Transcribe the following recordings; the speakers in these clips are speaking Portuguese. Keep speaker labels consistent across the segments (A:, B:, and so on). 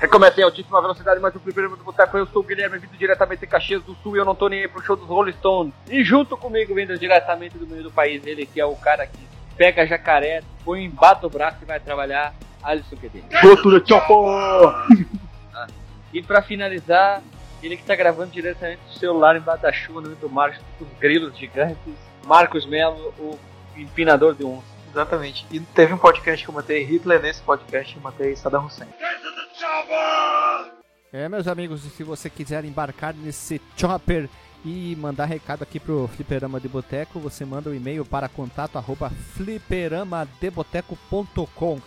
A: Recomeça em altíssima velocidade, mais um primeiro do Boteco. Eu sou o Guilherme, vindo diretamente de Caxias do Sul e eu não tô nem aí pro show dos Rolling Stones. E junto comigo, vindo diretamente do meio do país, ele que é o cara que pega jacaré, põe embaixo do braço e vai trabalhar, Alisson QD.
B: Cultura Chopper!
A: Ah, E pra finalizar, ele que tá gravando diretamente do celular embaixo da chuva, no meio do mar, junto com os grilos gigantes, Marcos Melo, o empinador de onça.
C: Exatamente. E teve um podcast que eu matei Hitler, nesse podcast eu matei Saddam Hussein.
D: É, meus amigos, e se você quiser embarcar nesse chopper e mandar recado aqui pro Fliperama de Boteco, você manda um e-mail para contato arroba fliperamadeboteco.com.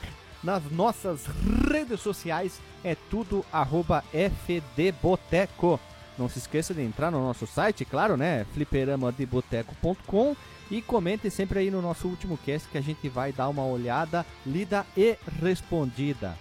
D: Nas nossas redes sociais é tudo arroba fdboteco. Não se esqueça de entrar no nosso site, claro, né? fliperamadeboteco.com e comente sempre aí no nosso último cast que a gente vai dar uma olhada, lida e respondida.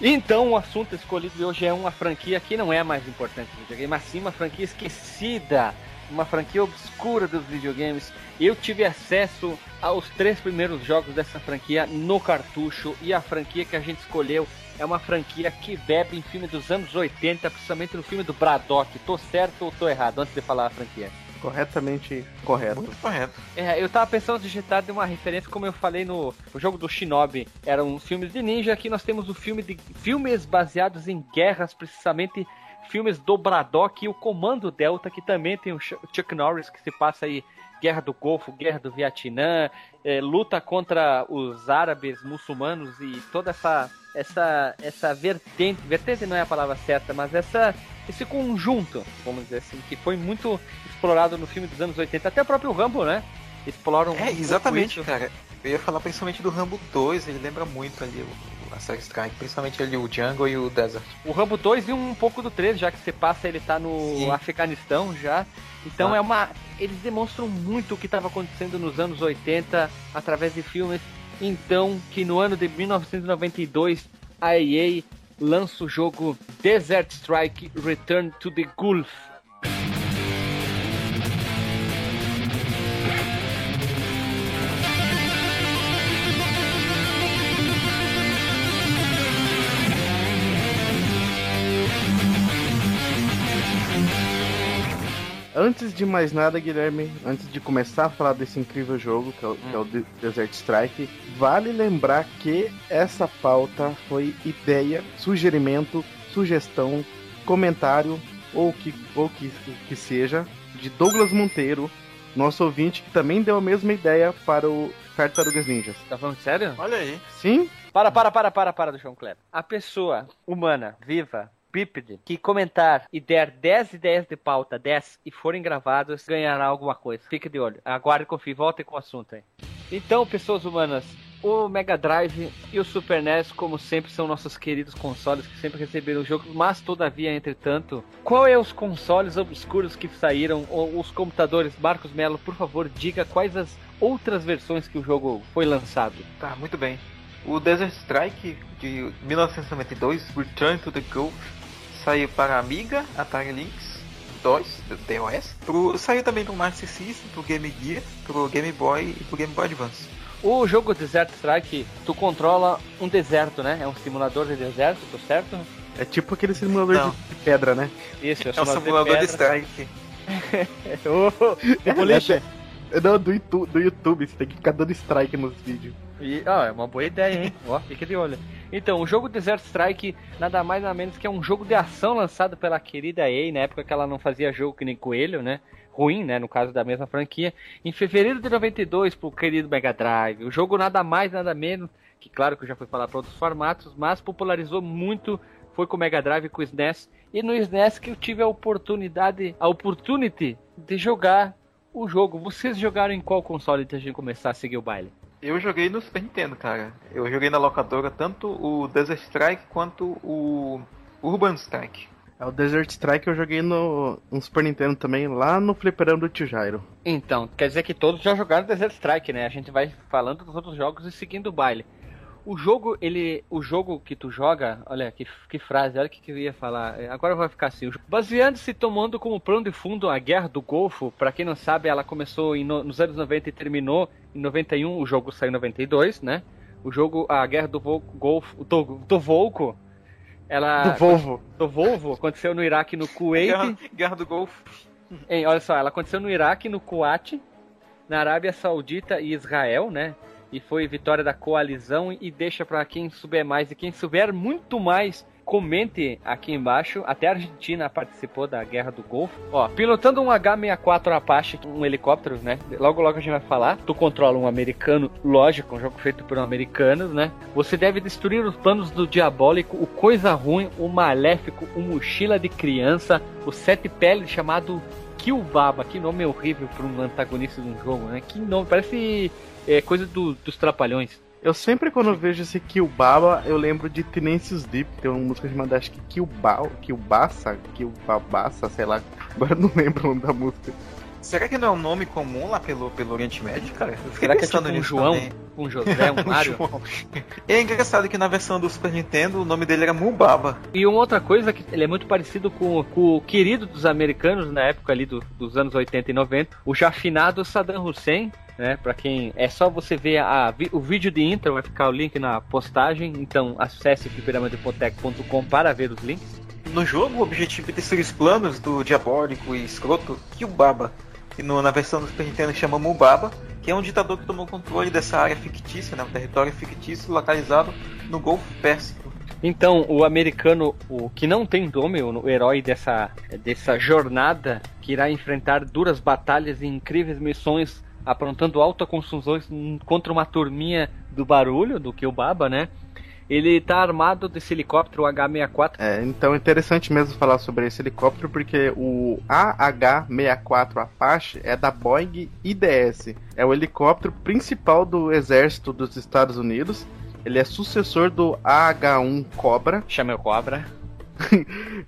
A: Então, o assunto escolhido de hoje é uma franquia que não é mais importante do videogame, mas sim uma franquia esquecida, uma franquia obscura dos videogames. Eu tive acesso aos três primeiros jogos dessa franquia no cartucho e a franquia que a gente escolheu é uma franquia que bebe em filme dos anos 80, principalmente no filme do Braddock. Tô certo ou tô errado antes de falar a franquia?
B: Corretamente correto.
C: Muito correto.
A: É, eu tava pensando em digitar de uma referência, como eu falei no o jogo do Shinobi, eram filmes de ninja, aqui nós temos o filme de filmes baseados em guerras, precisamente filmes do Braddock e o Comando Delta, que também tem o Ch- Chuck Norris, que se passa aí Guerra do Golfo, Guerra do Vietnã, é, luta contra os árabes muçulmanos e toda essa essa essa vertente, vertente não é a palavra certa, mas essa esse conjunto, vamos dizer assim, que foi muito explorado no filme dos anos 80, até o próprio Rambo, né? Exploram
C: É,
A: um
C: exatamente,
A: pouco
C: cara. Eu ia falar principalmente do Rambo 2, ele lembra muito ali o, a série Strike, principalmente ali o Jungle e o Desert.
A: O Rambo 2 e um pouco do 3, já que você passa, ele tá no
C: Sim.
A: Afeganistão já. Então
C: Ah.
A: é uma. Eles demonstram muito o que estava acontecendo nos anos 80 através de filmes. Então, que no ano de 1992 a EA lança o jogo Desert Strike Return to the Gulf.
B: Antes de mais nada, Guilherme, antes de começar a falar desse incrível jogo, que é o, que é o De- Desert Strike, vale lembrar que essa pauta foi ideia, sugerimento, sugestão, comentário, ou que, ou que, o que seja, de Douglas Monteiro, nosso ouvinte, que também deu a mesma ideia para o Tartarugas Ninjas.
A: Tá falando sério?
C: Olha aí.
B: Sim?
A: Para, para, para, para, para do João Kleber. A pessoa humana, viva, bípede, que comentar e der 10 ideias de pauta, 10, e forem gravadas, ganhará alguma coisa. Fique de olho. Aguarde confie. Voltem com o assunto aí. Então, pessoas humanas, o Mega Drive e o Super NES, como sempre, são nossos queridos consoles que sempre receberam o jogo, mas todavia, entretanto, qual é os consoles obscuros que saíram, ou os computadores? Marcos Melo, por favor, diga quais as outras versões que o jogo foi lançado.
C: Tá, muito bem. O Desert Strike de 1992, Return to the Gulf, saiu para Amiga, Atari Lynx 2, do DOS. Pro, saiu também pro Master System, pro Game Gear, pro Game Boy e pro Game Boy Advance.
A: O jogo Desert Strike, tu controla um deserto, né? É um simulador de deserto, tô certo?
B: É tipo aquele simulador
C: Não.
B: de, de pedra, né?
A: Isso,
C: É o simulador de Strike.
A: Oh, Demolition.
B: É, Não, do YouTube, do YouTube, você tem que ficar dando strike nos vídeos.
A: E, ó, é uma boa ideia, hein? Ó, fica de olho. Então, o jogo Desert Strike nada mais nada menos que é um jogo de ação lançado pela querida EA, na época que ela não fazia jogo que nem Coelho, né? Ruim, né? No caso da mesma franquia. Em fevereiro de 92, pro querido Mega Drive. O jogo nada mais, nada menos, que claro que eu já fui falar para outros formatos, mas popularizou muito, foi com o Mega Drive e com o SNES. E no SNES que eu tive a oportunidade, a opportunity de jogar o jogo. Vocês jogaram em qual console antes de começar a seguir o baile?
C: Eu joguei no Super Nintendo, cara. Eu joguei na locadora tanto o Desert Strike quanto o Urban Strike.
B: É, o Desert Strike eu joguei no, no Super Nintendo também, lá no fliperão do Tio Jairo.
A: Então, quer dizer que todos já jogaram Desert Strike, né? A gente vai falando dos outros jogos e seguindo o baile. O jogo, ele. O jogo que tu joga, olha que, que frase, olha o que, que eu ia falar. É, agora vai ficar assim. Baseando-se tomando como plano de fundo a Guerra do Golfo, para quem não sabe, ela começou em, nos anos 90 e terminou em 91, o jogo saiu em 92, né? O jogo, a Guerra do Golfo, do, do Volco, ela.
B: Do Volvo.
A: Do Volvo, aconteceu no Iraque no Kuwait.
C: Guerra, Guerra do Golfo.
A: Hein, olha só, ela aconteceu no Iraque, no Kuwait, na Arábia Saudita e Israel, né? E foi vitória da coalizão e deixa para quem souber mais e quem souber muito mais comente aqui embaixo. Até a Argentina participou da Guerra do Golfo. Ó, pilotando um H-64 Apache, um helicóptero, né? Logo logo a gente vai falar. Tu controla um americano, lógico, um jogo feito por americanos, né? Você deve destruir os planos do diabólico, o coisa ruim, o maléfico, o mochila de criança, o sete peles chamado Kilbaba. Que nome horrível para um antagonista de um jogo, né? Que nome, parece é coisa do, dos trapalhões.
B: Eu sempre quando vejo esse Kilbaba, eu lembro de Tenacious Deep, tem uma música chamada acho que Kilbao, Kilbassa, Kilbabassa, sei lá, agora não lembro o nome da música.
C: Será que não é um nome comum lá pelo, pelo Oriente Médio, cara?
A: Será que é tipo um João, também. um José, um Mário? um
C: é engraçado que na versão do Super Nintendo o nome dele era Mubaba.
A: E uma outra coisa que ele é muito parecido com, com o querido dos americanos na época ali do, dos anos 80 e 90, o já finado Saddam Hussein, né? Para quem é só você ver a, o vídeo de intro, vai ficar o link na postagem. Então acesse fliperamadepotec.com para ver os links.
C: No jogo, o objetivo é destruir os planos do diabólico e escroto Kyubaba, que no, na versão do Super Nintendo chama Mubaba, que é um ditador que tomou controle dessa área fictícia, né, um território fictício localizado no Golfo Pérsico.
A: Então, o americano, o que não tem nome, o herói dessa, dessa jornada, que irá enfrentar duras batalhas e incríveis missões aprontando autoconstruções contra uma turminha do barulho, do que o Baba, né? Ele tá armado desse helicóptero H-64.
B: É, então é interessante mesmo falar sobre esse helicóptero, porque o AH-64 Apache é da Boeing IDS. É o helicóptero principal do exército dos Estados Unidos. Ele é sucessor do AH-1 Cobra.
A: Chama o Cobra.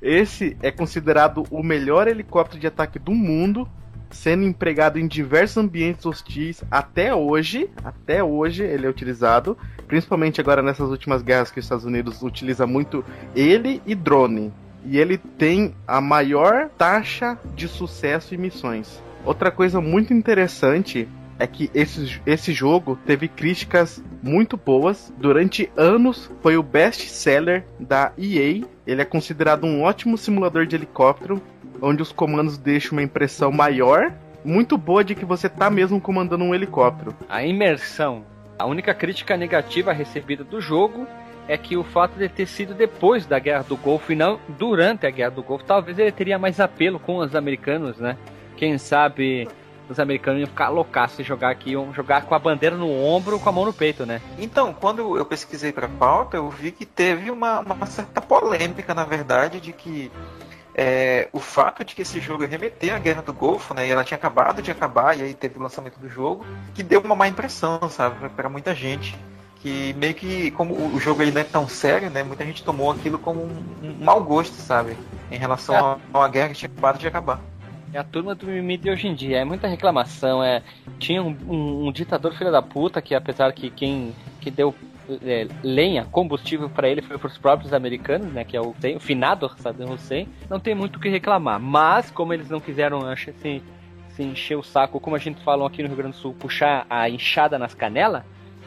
B: Esse é considerado o melhor helicóptero de ataque do mundo sendo empregado em diversos ambientes hostis até hoje. Até hoje ele é utilizado, principalmente agora nessas últimas guerras que os Estados Unidos utiliza muito ele e drone. E ele tem a maior taxa de sucesso em missões. Outra coisa muito interessante é que esse, esse jogo teve críticas muito boas. Durante anos foi o best seller da EA. Ele é considerado um ótimo simulador de helicóptero onde os comandos deixam uma impressão maior, muito boa de que você tá mesmo comandando um helicóptero.
A: A imersão. A única crítica negativa recebida do jogo é que o fato de ter sido depois da Guerra do Golfo e não durante a Guerra do Golfo, talvez ele teria mais apelo com os americanos, né? Quem sabe os americanos iam ficar loucaços de jogar aqui, iam jogar com a bandeira no ombro, com a mão no peito, né?
C: Então, quando eu pesquisei pra pauta, eu vi que teve uma, uma certa polêmica, na verdade, de que é, o fato de que esse jogo remeter à Guerra do Golfo, né? E ela tinha acabado de acabar, e aí teve o lançamento do jogo, que deu uma má impressão, sabe, para muita gente. Que meio que, como o jogo ele não é tão sério, né? Muita gente tomou aquilo como um, um mau gosto, sabe? Em relação é. a, a uma guerra que tinha acabado de acabar.
A: É a turma do mimimi de hoje em dia. É muita reclamação. É... Tinha um, um, um ditador filho da puta que, apesar que quem que deu é, lenha, combustível para ele foi para os próprios americanos, né? Que é o, o finado Saddam Hussein. Não tem muito o que reclamar. Mas, como eles não quiseram assim, se encher o saco, como a gente falou aqui no Rio Grande do Sul, puxar a enxada nas canelas,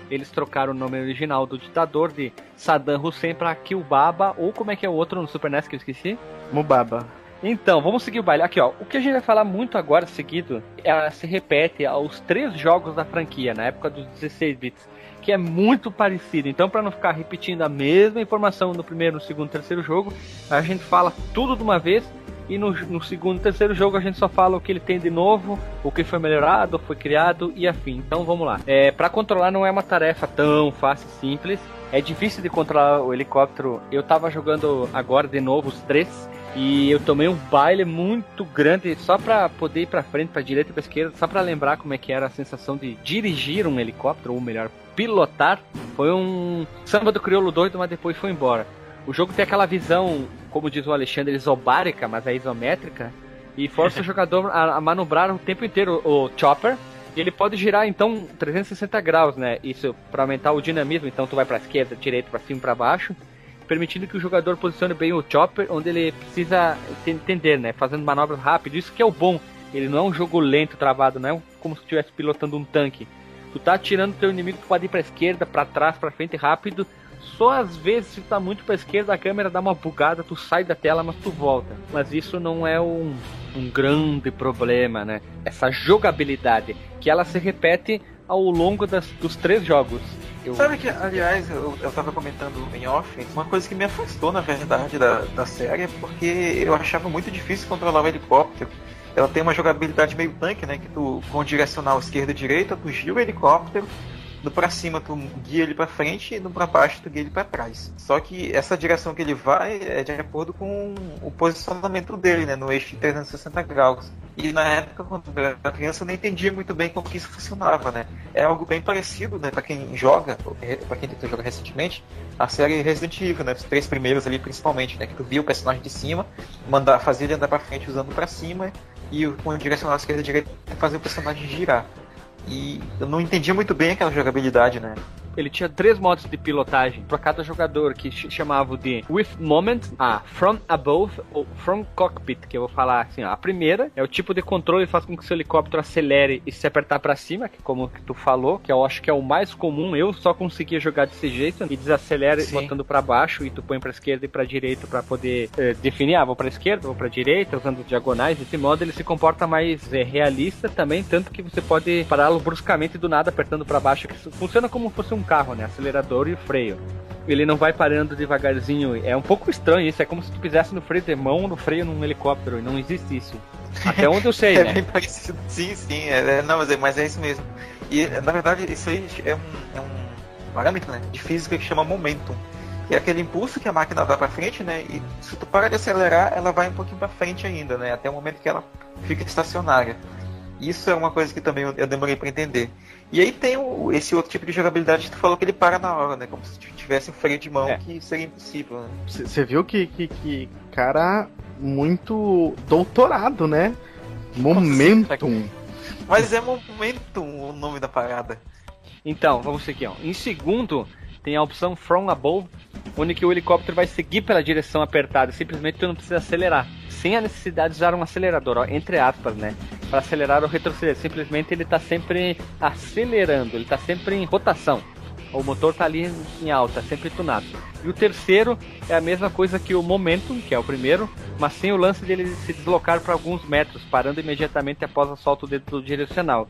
A: eles trocaram o nome original do ditador de Saddam Hussein para Kilbaba, ou como é que é o outro no Super NES que eu esqueci?
B: Mubaba.
A: Então, vamos seguir o baile. Aqui, ó. O que a gente vai falar muito agora seguido é, se repete aos três jogos da franquia, na época dos 16 bits que é muito parecido. Então, para não ficar repetindo a mesma informação no primeiro, no segundo, terceiro jogo, a gente fala tudo de uma vez e no, no segundo e terceiro jogo a gente só fala o que ele tem de novo, o que foi melhorado, foi criado e afim. Então vamos lá. É, para controlar não é uma tarefa tão fácil e simples. É difícil de controlar o helicóptero. Eu tava jogando agora de novo os três e eu tomei um baile muito grande só pra poder ir pra frente, pra direita e pra esquerda, só pra lembrar como é que era a sensação de dirigir um helicóptero, ou melhor, pilotar foi um samba do crioulo doido, mas depois foi embora. O jogo tem aquela visão como diz o Alexandre, isobárica, mas é isométrica, e força o jogador a, manobrar o tempo inteiro o chopper. E ele pode girar então 360 graus, né? Isso para aumentar o dinamismo. Então tu vai para esquerda, direita, para cima, para baixo, permitindo que o jogador posicione bem o chopper onde ele precisa entender, né? Fazendo manobras rápidas. Isso que é o bom. Ele não é um jogo lento, travado, não é como se estivesse pilotando um tanque. Tu tá atirando teu inimigo, tu pode ir pra esquerda, para trás, para frente rápido. Só às vezes, se tu tá muito pra esquerda, a câmera dá uma bugada, tu sai da tela, mas tu volta. Mas isso não é um, um grande problema, né? Essa jogabilidade, que ela se repete ao longo das, dos três jogos.
C: Eu... Sabe que, aliás, eu, eu tava comentando em off, uma coisa que me afastou, na verdade, da, da série é porque eu achava muito difícil controlar o helicóptero. Ela tem uma jogabilidade meio tanque, né? Que tu, com direcional esquerda e direita, tu gira o helicóptero no pra cima tu guia ele para frente e no pra baixo tu guia ele para trás. Só que essa direção que ele vai é de acordo com o posicionamento dele, né, no eixo de 360 graus. E na época, quando eu era criança, eu não entendia muito bem como que isso funcionava, né? É algo bem parecido, né, para quem joga, para quem tentou jogar recentemente, a série Resident Evil, né, os três primeiros ali principalmente, né, que tu via o personagem de cima, mandar fazer ele andar para frente usando para cima e com o direcional esquerda e direita fazer o personagem girar. E eu não entendia muito bem aquela jogabilidade, né?
A: Ele tinha três modos de pilotagem para cada jogador, que chamavam de With Moment, a From Above ou From Cockpit, que eu vou falar assim, ó. A primeira é o tipo de controle que faz com que o seu helicóptero acelere e se apertar para cima, que como tu falou, que eu acho que é o mais comum, eu só conseguia jogar desse jeito, e desacelera Sim. botando para baixo e tu põe para esquerda e para direita para poder eh, definir, ah, vou para esquerda, vou para direita, usando diagonais. Esse modo ele se comporta mais eh, realista também, tanto que você pode pará-lo bruscamente do nada apertando para baixo, que funciona como se fosse um carro, né? Acelerador e freio. Ele não vai parando devagarzinho. É um pouco estranho isso. É como se tu fizesse no freio de mão no freio num helicóptero. E não existe isso. Até onde eu sei,
C: é
A: né?
C: Bem parecido. Sim, sim. É, é, não, mas é, mas é isso mesmo. E na verdade isso aí é um, é um parâmetro né, de física que chama momentum. E é aquele impulso que a máquina vai para frente, né? E se tu para de acelerar, ela vai um pouquinho para frente ainda, né? Até o momento que ela fica estacionária. Isso é uma coisa que também eu demorei para entender. E aí tem o, esse outro tipo de jogabilidade que tu falou que ele para na hora, né? Como se tivesse um freio de mão é. que seria impossível, né?
B: Você viu que, que, que, cara muito doutorado, né? Momentum.
C: Mas é Momentum o nome da parada.
A: Então, vamos seguir. Ó. Em segundo, tem a opção From Above, onde que o helicóptero vai seguir pela direção apertada. Simplesmente tu não precisa acelerar. Sem a necessidade de usar um acelerador, ó, entre aspas, né? para acelerar ou retroceder. Simplesmente ele está sempre acelerando, ele está sempre em rotação. O motor está ali em alta, sempre tunado. E o terceiro é a mesma coisa que o Momentum, que é o primeiro, mas sem o lance dele se deslocar para alguns metros, parando imediatamente após o salto dentro do direcional.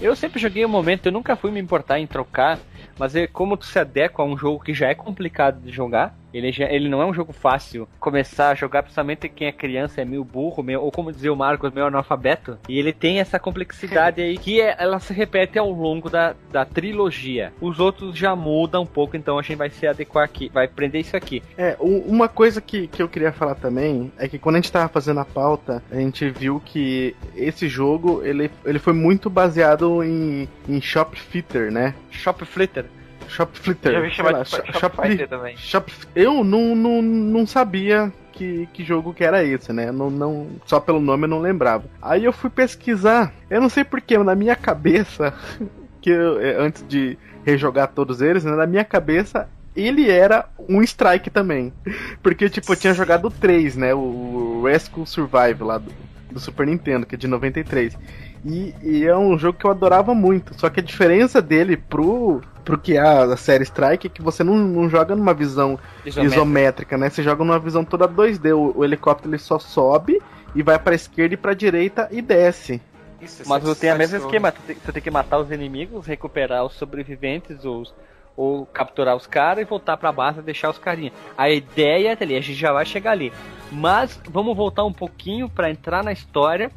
A: Eu sempre joguei o Momentum, eu nunca fui me importar em trocar mas é como tu se adequa a um jogo que já é complicado de jogar, ele, já, ele não é um jogo fácil começar a jogar, principalmente quem é criança, é meio burro, meio, ou como dizia o Marcos, meio analfabeto. E ele tem essa complexidade aí que é, ela se repete ao longo da, da trilogia. Os outros já mudam um pouco, então a gente vai se adequar aqui, vai aprender isso aqui.
B: É, uma coisa que, que eu queria falar também é que quando a gente tava fazendo a pauta, a gente viu que esse jogo ele, ele foi muito baseado em, em Shop Fitter, né?
A: Shop Flitter.
B: Shoplifter.
C: Já vi chamar de Shop, também. Shop,
B: eu não, não, não sabia que, que jogo que era esse, né? Não, não, só pelo nome eu não lembrava. Aí eu fui pesquisar. Eu não sei porquê, na minha cabeça, que eu, é, antes de rejogar todos eles, né, na minha cabeça ele era um strike também. Porque, tipo, eu tinha jogado três, né? O Rescue Survive lá do, do Super Nintendo, que é de 93. E, e, é um jogo que eu adorava muito. Só que a diferença dele pro, pro que é a série Strike é que você não, não joga numa visão isométrica. isométrica, né? Você joga numa visão toda 2D. O, o helicóptero ele só sobe e vai pra esquerda e pra direita e desce.
A: Isso, Mas você tem o mesmo esquema, tu tem, que matar os inimigos, recuperar os sobreviventes, os, ou capturar os caras e voltar pra base e deixar os carinha. A ideia é ali, a gente já vai chegar ali. Mas vamos voltar um pouquinho para entrar na história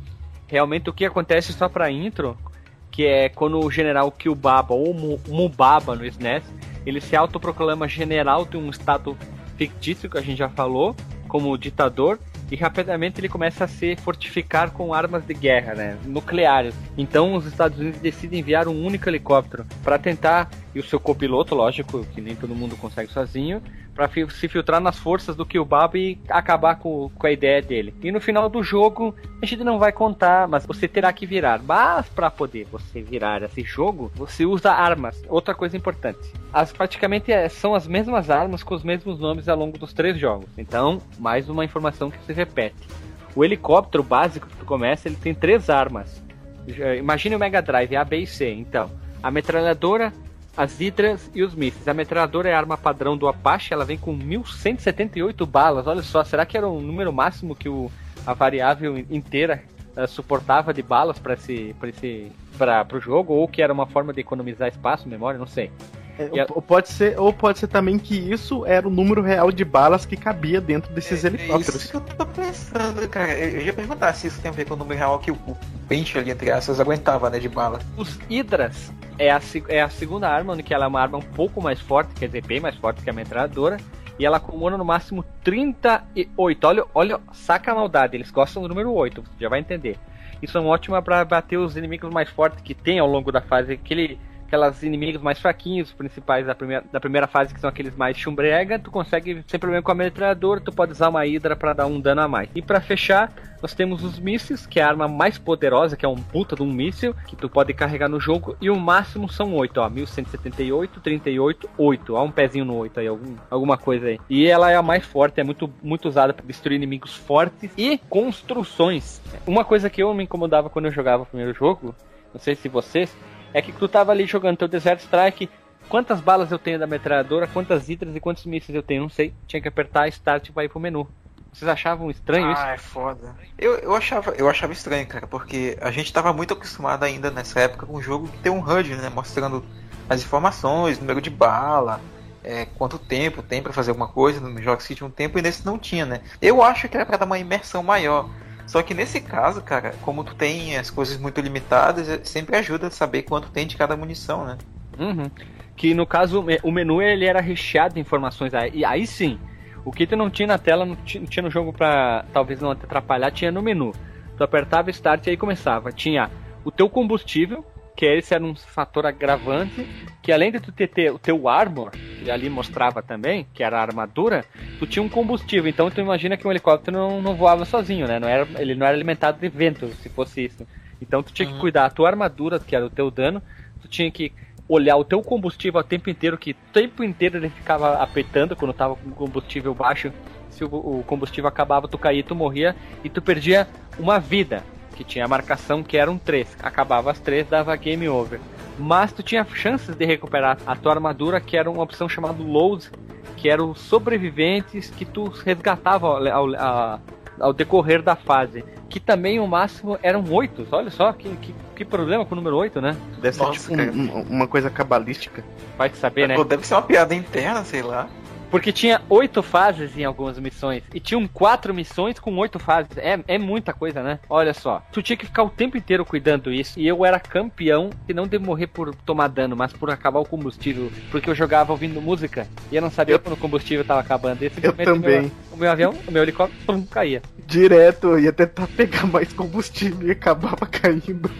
A: realmente o que acontece só pra intro, que é quando o general Kyubaba ou Mubaba no SNES, ele se autoproclama general de um estado fictício que a gente já falou, como ditador, e rapidamente ele começa a se fortificar com armas de guerra, né, nucleares. Então os Estados Unidos decidem enviar um único helicóptero para tentar e o seu copiloto, lógico, que nem todo mundo consegue sozinho, fi- se filtrar nas forças do Killbaba e acabar com, com a ideia dele. E no final do jogo, a gente não vai contar, mas você terá que virar. Mas pra poder você virar esse jogo, você usa armas. Outra coisa importante. As praticamente é- são as mesmas armas com os mesmos nomes ao longo dos três jogos. Então, mais uma informação que se repete. O helicóptero básico que tu começa, ele tem três armas. Imagine o Mega Drive A, B e C. Então, a metralhadora, as hidras e os mísseis. A metralhadora é a arma padrão do Apache, ela vem com 1178 balas. Olha só, será que era o número máximo que o, a variável inteira eh, suportava de balas para esse, pra esse para o jogo ou que era uma forma de economizar espaço, memória, não sei.
B: É,
A: E
B: ou pode ser, ou pode ser também que isso era o número real de balas que cabia dentro desses
C: É
B: helicópteros.
C: isso que eu tô pensando, cara. Eu ia perguntar se isso tem a ver com o número real que o, o pente ali, entre aspas, aguentava, né, de bala.
A: Os Hidras é a, é a segunda arma, onde que ela é uma arma um pouco mais forte, quer dizer, bem mais forte que a metralhadora. E ela acumula no máximo 38. Olha, olha, saca a maldade, eles gostam do número 8, você já vai entender. Isso é um ótimo para bater os inimigos mais fortes que tem ao longo da fase. Aquele, aquelas inimigos mais fraquinhos, os principais da primeira, da primeira fase, que são aqueles mais chumbrega. Tu consegue, sem problema com a metralhadora, tu pode usar uma hidra para dar um dano a mais. E para fechar, nós temos os mísseis, que é a arma mais poderosa, que é um puta de um míssil, que tu pode carregar no jogo, e o máximo são 8, ó, 1178, 38, 8. Ó, um pezinho no 8 aí, algum, alguma coisa aí. E ela é a mais forte, é muito, muito usada para destruir inimigos fortes e construções. Uma coisa que eu me incomodava quando eu jogava o primeiro jogo, não sei se vocês, é que tu tava ali jogando teu Desert Strike. Quantas balas eu tenho da metralhadora, quantas hidras e quantos mísseis eu tenho? Não sei. Tinha que apertar Start pra ir pro menu. Vocês achavam estranho isso?
C: Ah, é foda. Eu, eu, achava, eu achava estranho, cara, porque a gente tava muito acostumado ainda nessa época com o jogo que tem um HUD, né? Mostrando as informações, número de bala, é, quanto tempo tem pra fazer alguma coisa. No jogo tinha um tempo e nesse não tinha, né? Eu acho que era pra dar uma imersão maior. Só que nesse caso, cara, como tu tem as coisas muito limitadas, é- sempre ajuda a saber quanto tem de cada munição, né?
A: Uhum. Que no caso o me- o menu ele era recheado de informações. Aí, aí sim, o que tu não tinha na tela, não ti- não tinha no jogo pra talvez não atrapalhar, tinha no menu. Tu apertava Start e aí começava. Tinha o teu combustível, que esse era um fator agravante, que além de tu ter, o teu armor, que ali mostrava também, que era a armadura, tu tinha um combustível. Então tu imagina que um helicóptero não, não voava sozinho, né? Não era, ele não era alimentado de vento, se fosse isso. Então tu tinha que
C: Uhum.
A: cuidar da tua armadura, que era o teu dano, tu tinha que olhar o teu combustível o tempo inteiro, que o tempo inteiro ele ficava apertando quando tava com combustível baixo. Se o, o combustível acabava, tu caía, tu morria e tu perdia uma vida, que tinha a marcação que eram três. Acabava as três, dava game over. Mas tu tinha chances de recuperar a tua armadura, que era uma opção chamada load, que eram sobreviventes que tu resgatava ao, ao- ao decorrer da fase. Que também o máximo eram oito. Olha só que, que, que problema com o número 8, né?
B: Deve ser
C: Nossa,
B: tipo um- um- uma coisa cabalística.
A: Vai saber, né?
C: Deve ser uma piada interna, sei lá.
A: Porque tinha oito fases em algumas missões. E tinham quatro missões com oito fases. É, é muita coisa, né? Olha só. Tu tinha que ficar o tempo inteiro cuidando isso. E eu era campeão, e não de morrer por tomar dano, mas por acabar o combustível. Porque eu jogava ouvindo música. E eu não sabia quando o combustível tava acabando. E simplesmente
B: também.
A: Meu, o meu avião, o meu helicóptero, pum, caía.
B: Direto, eu ia tentar pegar mais combustível e acabava caindo.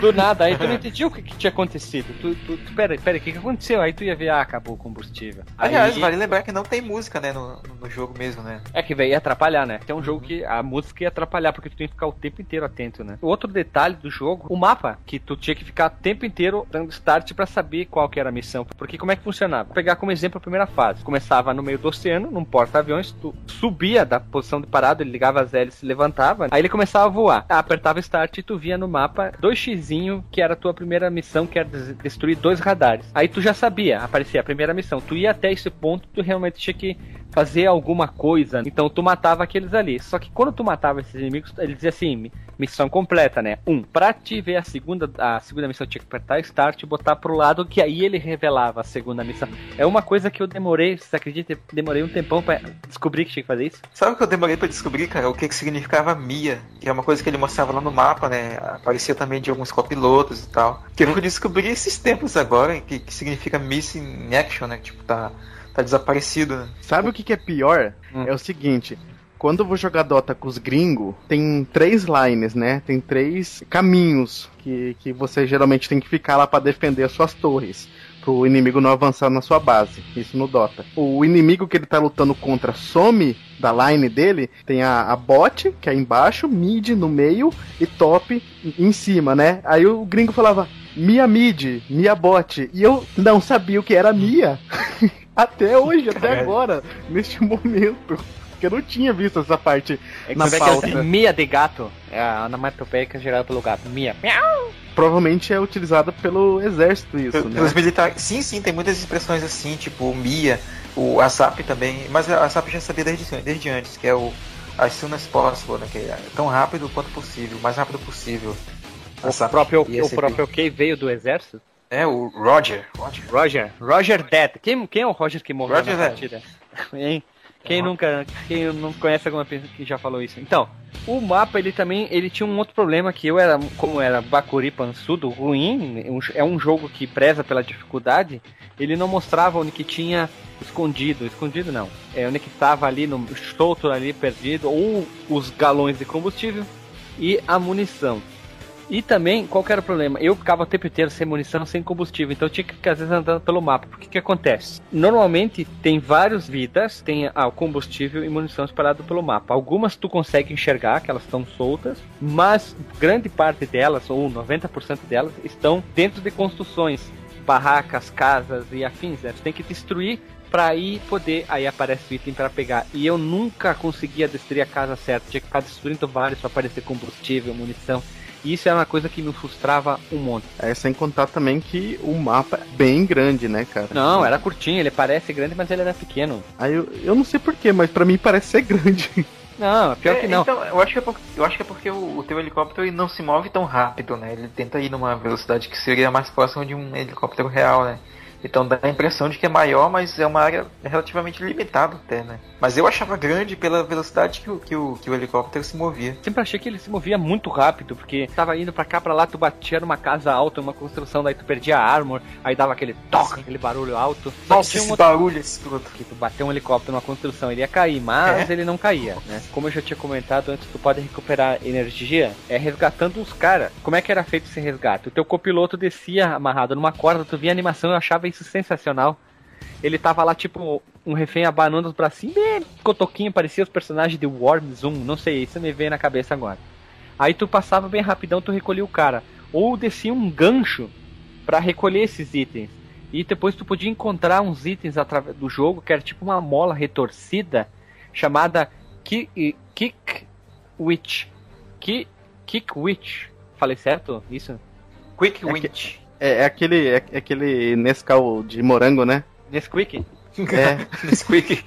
A: Do nada, aí tu não entendia o que, que tinha acontecido. Tu, tu, tu pera, pera, o que, que aconteceu? Aí tu ia ver, ah, acabou o combustível.
C: Aliás,
A: Aí-
C: vale lembrar que não tem música, né, no, no jogo mesmo, né?
A: É que veio ia atrapalhar, né? Tem um jogo que a música ia atrapalhar, porque tu tem que ficar o tempo inteiro atento, né? Outro detalhe do jogo, o mapa, que tu tinha que ficar o tempo inteiro dando start pra saber qual que era a missão. Porque como é que funcionava? Vou pegar como exemplo a primeira fase. Começava no meio do oceano, num porta-aviões, tu subia da posição de parado, ele ligava as hélices e levantava, aí ele começava a voar. Apertava start e tu via no mapa 2x, que era a tua primeira missão, que era des- destruir dois radares. Aí tu já sabia, aparecia a primeira missão. Tu ia até esse ponto, tu realmente tinha que fazer alguma coisa. Então tu matava aqueles ali. Só que quando tu matava esses inimigos, ele dizia assim: mi- missão completa, né? Um, pra te ver a segunda, a segunda missão, tinha que apertar start e botar pro lado, que aí ele revelava a segunda missão. É uma coisa que eu demorei, você acredita? Demorei um tempão pra descobrir que tinha que fazer isso.
C: Sabe o que eu demorei pra descobrir, cara? O que, que significava Mia, que é uma coisa que ele mostrava lá no mapa, né? Aparecia também de alguns copilotos e tal. Que eu descobri esses tempos agora, que, que significa Missing in Action, né? Tipo, tá, tá desaparecido, né?
B: Sabe o que, que é pior?
A: Hum.
B: É o seguinte. Quando eu vou jogar Dota com os gringos, tem três lines, né? Tem três caminhos que, que você geralmente tem que ficar lá pra defender as suas torres. pro inimigo não avançar na sua base. Isso no Dota. O inimigo que ele tá lutando contra some da line dele, tem a, a bot, que é embaixo, mid no meio e top em cima, né? Aí o gringo falava, Mia mid, Mia bot. E eu não sabia o que era Mia. até hoje, até agora, neste momento. Porque eu não tinha visto essa parte
A: É que
B: na
A: você vê
B: pauta.
A: que é Mia de gato. É a onomatopeia gerada pelo gato. Mia. Miau.
B: Provavelmente é utilizada pelo exército isso,
C: Pel-
B: né?
C: Pelos militares. Sim, sim, tem muitas expressões assim, tipo Mia, o ASAP também. Mas a ASAP já sabia desde, desde antes, que é o as soon as possible, né? Que é tão rápido quanto possível, o mais rápido possível.
A: O próprio,
C: e
A: o próprio OK veio do exército.
C: É, o Roger. Roger.
A: Roger. Roger Dead. Quem, quem é o Roger que morreu
C: Roger
A: na
C: Dead.
A: partida? Hein? Quem nunca, quem não conhece alguma pessoa que já falou isso? Então, o mapa ele também, ele tinha um outro problema que eu era, como era Bakuri pansudo, ruim, é um jogo que preza pela dificuldade, ele não mostrava onde que tinha escondido, escondido não, é onde que estava ali no solto ali perdido, ou os galões de combustível e a munição. E também, qual era o problema? Eu ficava o tempo inteiro sem munição, sem combustível, então eu tinha que às vezes andando pelo mapa. Porque que que acontece? Normalmente tem várias vidas, tem ah, o combustível e munição espalhado pelo mapa. Algumas tu consegue enxergar, que elas estão soltas, mas grande parte delas, ou 90% delas, estão dentro de construções, barracas, casas e afins. Né? Tu tem que destruir para aí poder, aí aparece o item para pegar. E eu nunca conseguia destruir a casa certa, tinha que ficar destruindo vários para aparecer combustível, munição. E isso é uma coisa que me frustrava um monte.
B: É sem contar também que o mapa é bem grande, né, cara?
A: Não, era curtinho, ele parece grande, mas ele era pequeno.
B: Aí eu, eu não sei porquê, mas pra mim parece ser grande.
A: Não, pior
C: É,
A: que não.
C: Então, eu acho que é porque, eu acho que é porque o, o teu helicóptero ele não se move tão rápido, né? Ele tenta ir numa velocidade que seria mais próxima de um helicóptero real, né? Então dá a impressão de que é maior, mas é uma área relativamente limitada até, né? Mas eu achava grande pela velocidade que o, que o, que o helicóptero se movia.
A: Sempre achei que ele se movia muito rápido, porque tava indo pra cá, pra lá, tu batia numa casa alta, uma construção, daí tu perdia a armor, aí dava aquele toque, aquele barulho alto.
C: Nossa,
A: tinha um
C: esse
A: outro
C: barulho escroto.
A: que tu bateu um helicóptero numa construção, ele ia cair, mas
C: É?
A: ele não caía, né? Como eu já tinha comentado antes, tu pode recuperar energia é resgatando os caras. Como é que era feito esse resgate? O teu copiloto descia amarrado numa corda, tu via a animação, eu achava isso sensacional. Ele tava lá, tipo, um refém abanando os bracinhos, bem cotoquinho, parecia os personagens de Worms 1, não sei, isso me veio na cabeça agora. Aí tu passava bem rapidão, tu recolhia o cara. Ou descia um gancho pra recolher esses itens. E depois tu podia encontrar uns itens através do jogo, que era tipo uma mola retorcida, chamada Ki- Kick Witch. Ki- Kick Witch. Falei certo? Isso?
C: Quick
B: É
C: Winch.
B: É, é aquele, é, é aquele Nescau de morango, né?
A: Nesquik?
B: É.
C: Nesquik.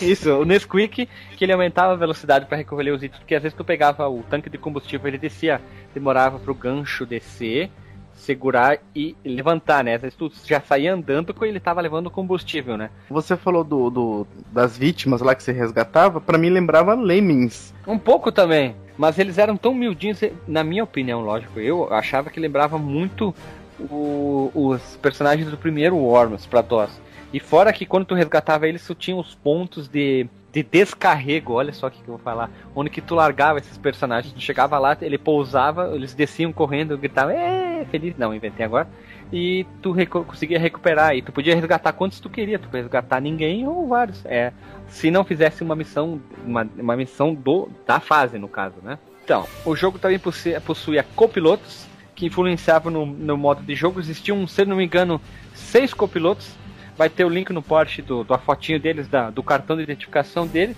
A: Isso, o Nesquik, que ele aumentava a velocidade para recolher os itens, porque às vezes tu pegava o tanque de combustível, ele descia, demorava pro gancho descer, segurar e levantar, né? Às vezes tu já saía andando quando ele tava levando combustível, né?
B: Você falou do, do- das vítimas lá que você resgatava, pra mim lembrava Lemmings.
A: Um pouco também, mas eles eram tão miudinhos, na minha opinião, lógico, eu achava que lembrava muito o- os personagens do primeiro Worms pra DOS. E fora que quando tu resgatava eles, tu tinha os pontos de, de descarrego, olha só o que, que eu vou falar, onde que tu largava esses personagens, tu chegava lá, ele pousava, eles desciam correndo, gritavam, é, feliz, não, inventei agora, e tu conseguia recuperar, e tu podia resgatar quantos tu queria, tu podia resgatar ninguém ou vários, é, se não fizesse uma missão, uma, uma missão do, da fase, no caso, né? Então, o jogo também possui- possuía copilotos, que influenciavam no, no modo de jogo, existiam, se não me engano, seis copilotos, vai ter o link no post do, da fotinho deles, da, do cartão de identificação deles.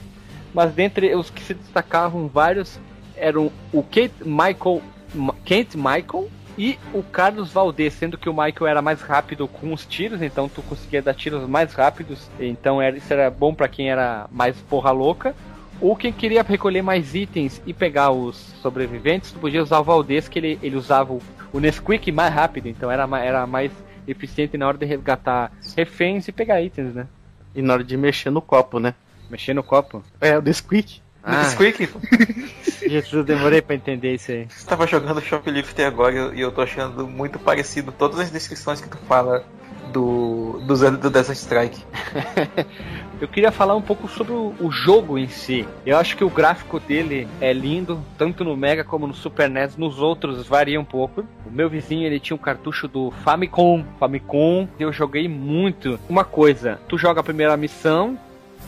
A: Mas dentre os que se destacavam vários eram o Kate Michael, Kate Michael e o Carlos Valdez, sendo que o Michael era mais rápido com os tiros, então tu conseguia dar tiros mais rápidos, então era, isso era bom pra quem era mais porra louca. Ou quem queria recolher mais itens e pegar os sobreviventes, tu podia usar o Valdez, que ele, ele usava o, o Nesquik mais rápido, então era, era mais eficiente na hora de resgatar reféns e pegar itens, né?
B: E na hora de mexer no copo, né?
A: Mexer no copo.
B: É, o Nesquik.
A: Ah,
C: Nesquik.
A: Jesus, eu demorei pra entender isso aí.
C: Você tava jogando Shoplifter agora e eu tô achando muito parecido todas as descrições que tu fala do, do, do Desert Strike.
A: Eu queria falar um pouco sobre o, o, jogo em si. Eu acho que o gráfico dele é lindo, tanto no Mega como no Super NES. Nos outros varia um pouco. O meu vizinho ele tinha um cartucho do Famicom, Famicom. Eu joguei muito. Uma coisa, tu joga a primeira missão,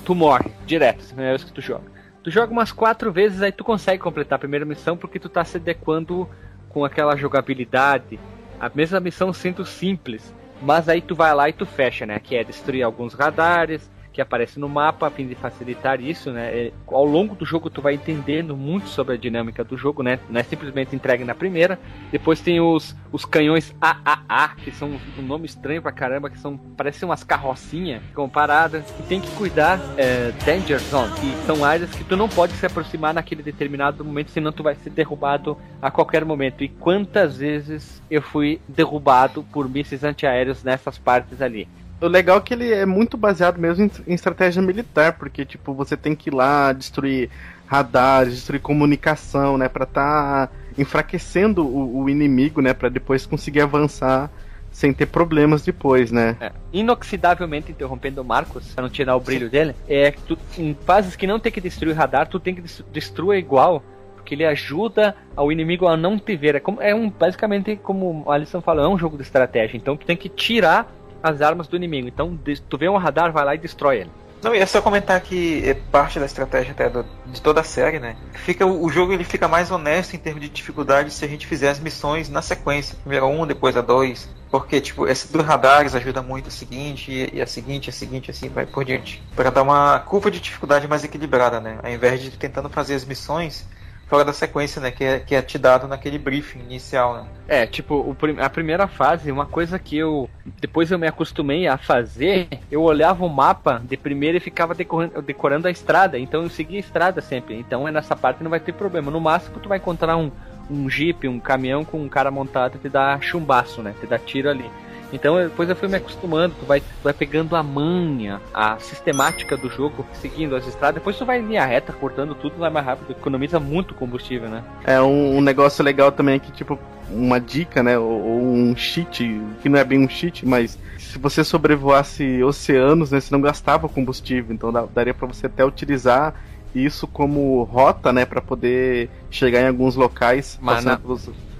A: tu morre direto. É primeira vez que tu joga. Tu joga umas quatro vezes, aí tu consegue completar a primeira missão porque tu tá se adequando com aquela jogabilidade. A mesma missão sendo simples, mas aí tu vai lá e tu fecha, né? Que é destruir alguns radares, que aparece no mapa a fim de facilitar isso, né? É, ao longo do jogo tu vai entendendo muito sobre a dinâmica do jogo, né? Não é simplesmente entregue na primeira. Depois tem os, os canhões AAA, que são um nome estranho pra caramba, que são parecem umas carrocinhas comparadas. E tem que cuidar é, Danger Zone, que são áreas que tu não pode se aproximar naquele determinado momento, senão tu vai ser derrubado a qualquer momento. E quantas vezes eu fui derrubado por mísseis antiaéreos nessas partes ali?
B: O legal é que ele é muito baseado mesmo em, estratégia militar, porque, tipo, você tem que ir lá destruir radares, destruir comunicação, né, pra tá enfraquecendo o, o inimigo, né, pra depois conseguir avançar sem ter problemas depois, né?
A: É. Inoxidavelmente interrompendo o Marcos, pra não tirar o brilho Sim. dele, é tu, em fases que não tem que destruir radar, tu tem que destruir igual porque ele ajuda ao inimigo a não te ver. É, como, é um, basicamente, como a Alisson falou, é um jogo de estratégia. Então tu tem que tirar as armas do inimigo. Então, tu vê um radar, vai lá e destrói ele.
C: Não, e é só comentar que é parte da estratégia até do, de toda a série, né? Fica, o jogo ele fica mais honesto em termos de dificuldade se a gente fizer as missões na sequência. Primeiro a um, depois a dois. Porque, tipo, esse dos radares ajuda muito a seguinte, e a seguinte, a seguinte, assim, vai por diante. para dar uma curva de dificuldade mais equilibrada, né? Ao invés de tentando fazer as missões fora da sequência, né? Que é, que é te dado naquele briefing inicial, né?
A: É, tipo, o, a primeira fase, uma coisa que eu. Depois eu me acostumei a fazer, eu olhava o mapa de primeira e ficava decorando, decorando a estrada. Então eu seguia a estrada sempre. Então é nessa parte não vai ter problema. No máximo tu vai encontrar um, um jeep, um caminhão com um cara montado e te dá chumbaço, né? Te dá tiro ali. Então depois eu fui me acostumando, tu vai, tu vai pegando a manha, a sistemática do jogo, seguindo as estradas, depois tu vai em linha reta, cortando tudo, vai mais rápido, economiza muito combustível, né?
B: É um, um negócio legal também é que, tipo, uma dica, né, ou, ou, um cheat, que não é bem um cheat, mas se você sobrevoasse oceanos, né, você não gastava combustível, então daria para você até utilizar isso como rota, né, para poder chegar em alguns locais.
A: Mas, na...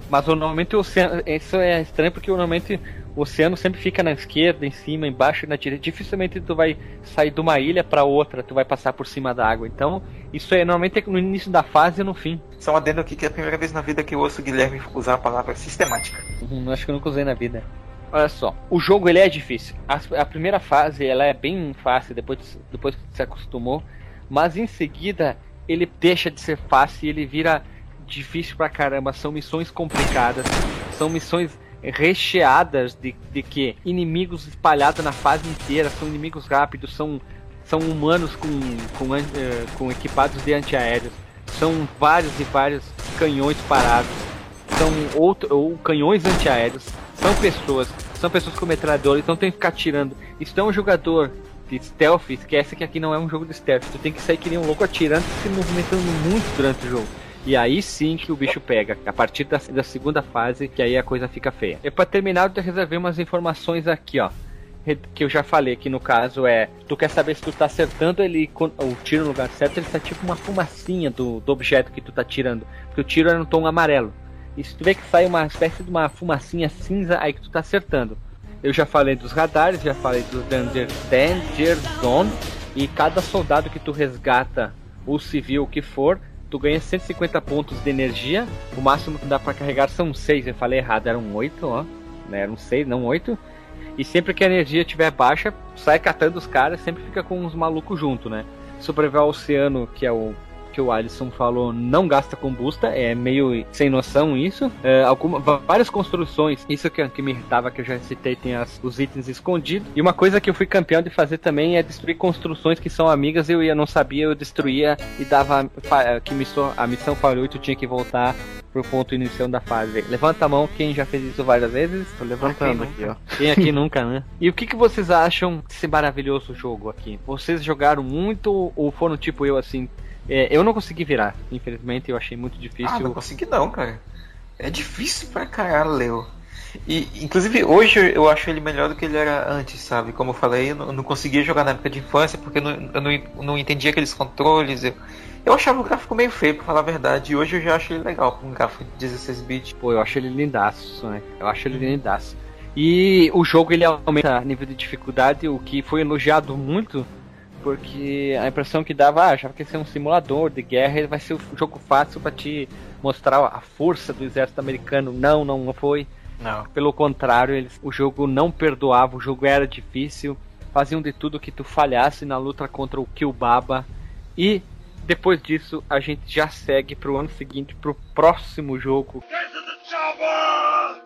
A: mas normalmente o oceano, isso é estranho porque normalmente o oceano sempre fica na esquerda, em cima, embaixo e na direita. Dificilmente tu vai sair de uma ilha para outra, tu vai passar por cima da água. Então, isso é normalmente no início da fase e no fim.
C: Só um adendo aqui que é a primeira vez na vida que eu ouço o Guilherme usar a palavra sistemática.
A: Uhum, acho que eu nunca usei na vida. Olha só, o jogo ele é difícil. A, a primeira fase ela é bem fácil depois, depois que você se acostumou, mas em seguida ele deixa de ser fácil e ele vira difícil pra caramba. São missões complicadas, são missões recheadas de, de que inimigos espalhados na fase inteira, são inimigos rápidos, são, são humanos com, com, uh, com equipados de antiaéreos, são vários e vários canhões parados, são outro, ou canhões antiaéreos, são pessoas, são pessoas com metralhadora, então tem que ficar tirando. Isso é um jogador de stealth, esquece que aqui não é um jogo de stealth, tu tem que sair que nem um louco atirando e se movimentando muito durante o jogo. E aí sim que o bicho pega. A partir da, da segunda fase, que aí a coisa fica feia. E para terminar, eu reservei umas informações aqui, ó que eu já falei que no caso é tu quer saber se tu tá acertando ele o tiro no lugar certo ele tá tipo uma fumacinha do, do objeto que tu tá tirando porque o tiro é no tom amarelo e se tu vê que sai uma espécie de uma fumacinha cinza aí que tu tá acertando eu já falei dos radares já falei do danger, danger zone e cada soldado que tu resgata o civil que for tu ganha 150 pontos de energia. O máximo que dá para carregar são 6. Eu falei errado, eram 8, ó. Né? Eram 6, não 8. E sempre que a energia estiver baixa, sai catando os caras, sempre fica com uns malucos junto, né? Sobreviver ao oceano, que é o que o Alisson falou não gasta combusta, é meio sem noção isso. É, alguma, várias construções, isso que, que me irritava, que eu já citei, tem as, os itens escondidos. E uma coisa que eu fui campeão de fazer também é destruir construções que são amigas, eu ia, não sabia, eu destruía e dava que missão, a missão falhou e tu tinha que voltar pro ponto inicial da fase. Levanta a mão quem já fez isso várias vezes.
B: Tô levantando aqui, ó.
A: Quem aqui nunca, né? E o que, que vocês acham desse maravilhoso jogo aqui? Vocês jogaram muito ou foram tipo eu assim, é, eu não consegui virar, infelizmente, eu achei muito difícil. Ah,
C: não consegui não, cara. É difícil pra caralho, Leo. E, inclusive, hoje eu acho ele melhor do que ele era antes, sabe? Como eu falei, eu não, não conseguia jogar na época de infância porque eu não, eu não, não entendia aqueles controles. Eu, eu achava o gráfico meio feio, pra falar a verdade. E hoje eu já acho ele legal, com um gráfico de 16 bits.
A: Pô, eu acho ele lindaço, né? Eu acho ele lindaço. E o jogo ele aumenta nível de dificuldade, o que foi elogiado muito, porque a impressão que dava, ah, achava que ia ser um simulador de guerra, ele vai ser um jogo fácil para te mostrar a força do exército americano. Não, não foi.
C: Não.
A: Pelo contrário, eles, o jogo não perdoava, o jogo era difícil, faziam de tudo que tu falhasse na luta contra o Killbaba. E depois disso, a gente já segue pro ano seguinte, pro próximo jogo.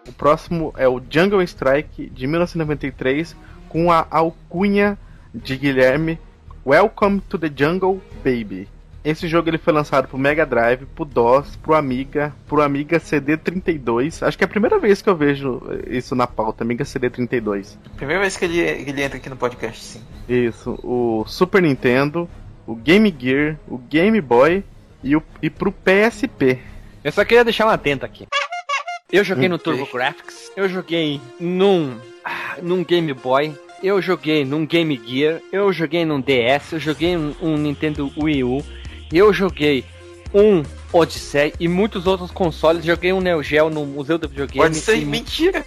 B: O próximo é o Jungle Strike de 1993 com a alcunha de Guilherme Welcome to the Jungle Baby. Esse jogo ele foi lançado pro Mega Drive, pro DOS, pro Amiga, pro Amiga CD32. Acho que é a primeira vez que eu vejo isso na pauta, Amiga CD32.
C: Primeira vez que ele, ele entra aqui no podcast, sim.
B: Isso, o Super Nintendo, o Game Gear, o Game Boy e, o, e pro PSP.
A: Eu só queria deixar uma atenta aqui. Eu joguei no
B: Ok.
A: TurboGrafx, eu joguei num, num Game Boy, eu joguei num Game Gear, eu joguei num DS, eu joguei um, um Nintendo Wii U, eu joguei um Odyssey e muitos outros consoles. Joguei um Neo Geo no Museu do Videogame.
C: Ser
A: e
C: mentira.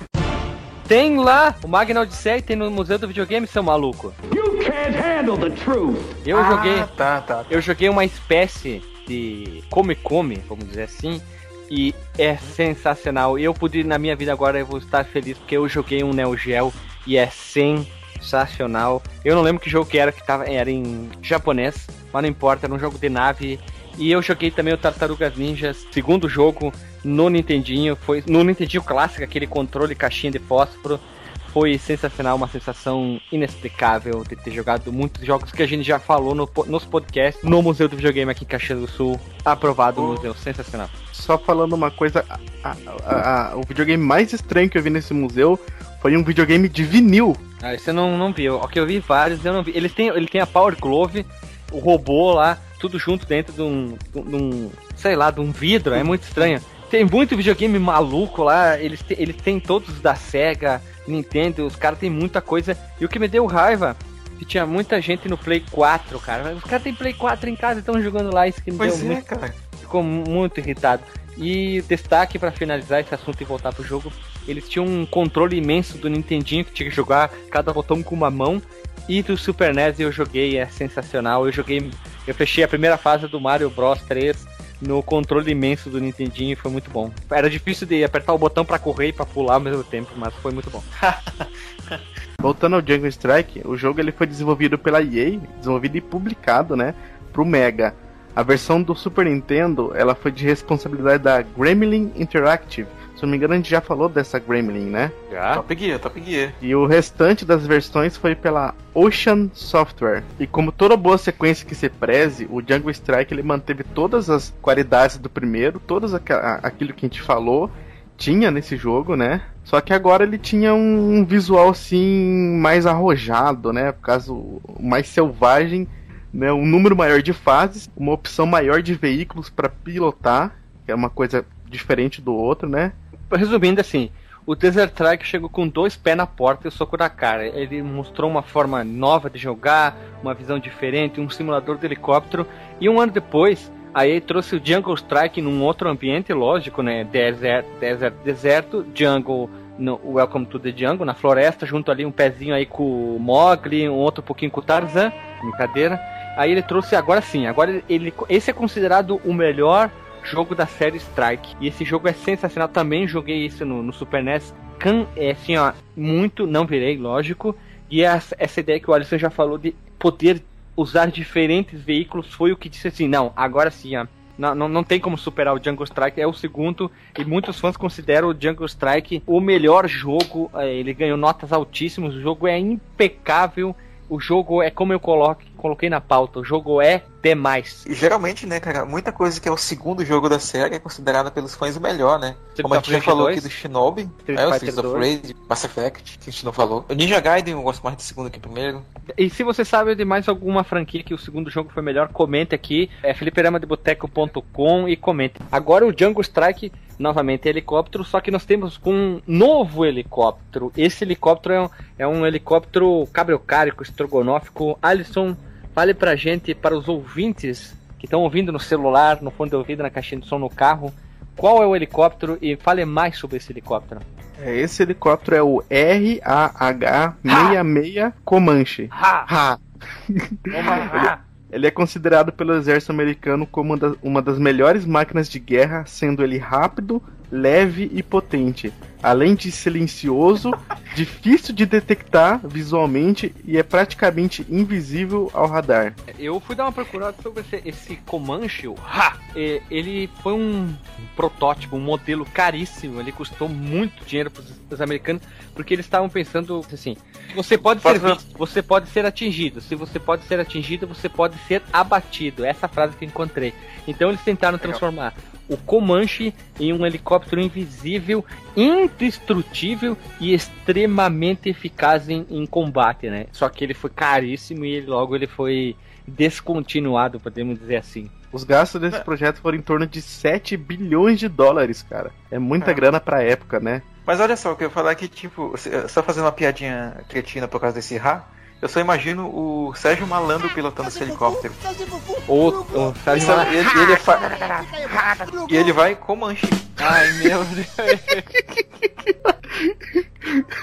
A: Tem lá o Magna Odyssey, tem no Museu do Videogame, seu maluco.
E: You can't handle the truth.
A: Eu
C: ah,
A: joguei,
C: Tá, tá.
A: eu joguei uma espécie de come come, vamos dizer assim, e é sensacional. Eu pude na minha vida agora eu vou estar feliz porque eu joguei um Neo Geo e é sensacional. Eu não lembro que jogo que era que tava era em japonês, mas não importa, era um jogo de nave. E eu joguei também o Tartarugas Ninjas, segundo jogo no Nintendinho, foi no Nintendinho clássico, aquele controle caixinha de fósforo. Foi sensacional, uma sensação inexplicável de ter jogado muitos jogos que a gente já falou no nos podcasts no Museu do Videogame aqui em Caxias do Sul. Aprovado no museu, sensacional.
B: Só falando uma coisa, a- a- a- o videogame mais estranho que eu vi nesse museu foi um videogame de vinil.
A: Ah, esse eu não, não vi. O que eu vi vários, eu não vi. Eles têm, ele tem a Power Glove, o robô lá, tudo junto dentro de um, de um sei lá, de um vidro. É muito estranho. Tem muito videogame maluco lá. Eles, te, eles têm todos da Sega, Nintendo. Os caras têm muita coisa. E o que me deu raiva que tinha muita gente no Play 4, cara. Os caras têm Play 4 em casa e estão jogando lá. Isso que me
C: Pois
A: deu
C: é,
A: muito
C: cara.
A: ficou muito irritado. E destaque pra finalizar esse assunto e voltar pro jogo, eles tinham um controle imenso do Nintendinho que tinha que jogar cada botão com uma mão. E do Super NES eu joguei, é sensacional. Eu joguei, eu fechei a primeira fase do Mario Bros 3 no controle imenso do Nintendinho e foi muito bom. Era difícil de apertar o botão pra correr e pra pular ao mesmo tempo, mas foi muito bom.
B: Voltando ao Jungle Strike, o jogo ele foi desenvolvido pela EA, desenvolvido e publicado, né, pro Mega. A versão do Super Nintendo, ela foi de responsabilidade da Gremlin Interactive. Se não me engano, a gente já falou dessa Gremlin, né?
A: Já?
C: Top Gear, Top Gear.
B: E o restante das versões foi pela Ocean Software. E como toda boa sequência que se preze, o Jungle Strike ele manteve todas as qualidades do primeiro, todas aqua- a- aquilo que a gente falou tinha nesse jogo, né? Só que agora ele tinha um, visual assim mais arrojado, né? Por causa mais selvagem, né? Um número maior de fases, uma opção maior de veículos para pilotar, que é uma coisa diferente do outro, né?
A: Resumindo assim, o Desert Strike chegou com dois pés na porta e o soco na cara. Ele mostrou uma forma nova de jogar, uma visão diferente, um simulador de helicóptero. E um ano depois, a EA trouxe o Jungle Strike num outro ambiente, lógico, né? Desert, desert, deserto, Jungle, no Welcome to the Jungle, na floresta, junto ali um pezinho aí com o Mogli, um outro pouquinho com o Tarzan, brincadeira. Aí ele trouxe, agora sim, agora ele, ele- esse é considerado o melhor jogo da série Strike. E esse jogo é sensacional. Também joguei isso no, no Super NES. Can, é assim, ó, muito, não virei, lógico. E essa, essa ideia que o Alisson já falou de poder usar diferentes veículos foi o que disse assim: não, agora sim, ó. Não, não, não tem como superar o Jungle Strike, é o segundo, e muitos fãs consideram o Jungle Strike o melhor jogo. eh, Ele ganhou notas altíssimas, o jogo é impecável, o jogo é como eu coloque, coloquei na pauta, o jogo é demais.
C: E geralmente, né, cara, muita coisa que é o segundo jogo da série é considerada pelos fãs o melhor, né?
A: Street
C: Como a gente já falou
A: 2,
C: aqui do Shinobi,
A: Street
C: é, o Streets of
A: 2.
C: Rage, Mass Effect, que a gente não falou. O Ninja Gaiden eu gosto mais do segundo que do primeiro.
A: E se você sabe de mais alguma franquia que o segundo jogo foi melhor, comente aqui. É fliperamaDeboteco.com e comente. Agora o Jungle Strike novamente helicóptero, só que nós temos um novo helicóptero. Esse helicóptero é um, é um helicóptero cabriocárico, estrogonófico. Alisson, fale pra gente, para os ouvintes que estão ouvindo no celular, no fone de ouvido, na caixinha de som no carro, qual é o helicóptero e fale mais sobre esse helicóptero.
B: É, esse helicóptero é o RAH-66 Comanche.
A: Ha!
B: Ha!
A: Omaha!
B: Ele é considerado pelo exército americano como uma das, melhores máquinas de guerra, sendo ele rápido, leve e potente. Além de silencioso, difícil de detectar visualmente e é praticamente invisível ao radar.
A: Eu fui dar uma procurada sobre esse, esse Comanche, Ha! É, Ele foi um protótipo, um modelo caríssimo. Ele custou muito dinheiro para os americanos, porque eles estavam pensando assim: você pode ser visto, você pode ser atingido. Se você pode ser atingido, você pode ser abatido. Essa frase que eu encontrei. Então eles tentaram transformar o Comanche em um helicóptero invisível, indestrutível e extremamente eficaz em, em combate, né? Só que ele foi caríssimo e ele- logo ele foi descontinuado, podemos dizer assim.
B: Os gastos desse projeto foram em torno de 7 bilhões de dólares, cara. É muita
C: É.
B: grana pra época, né?
C: Mas olha só, o que eu ia falar é que, tipo, só fazendo uma piadinha cretina por causa desse Ra, eu só imagino o Sérgio Malandro pilotando esse helicóptero.
A: Ou, ou Sérgio
C: Sabe,
A: Malandro-
C: ele, ele fa- E ele vai com manche.
A: Ai meu Deus.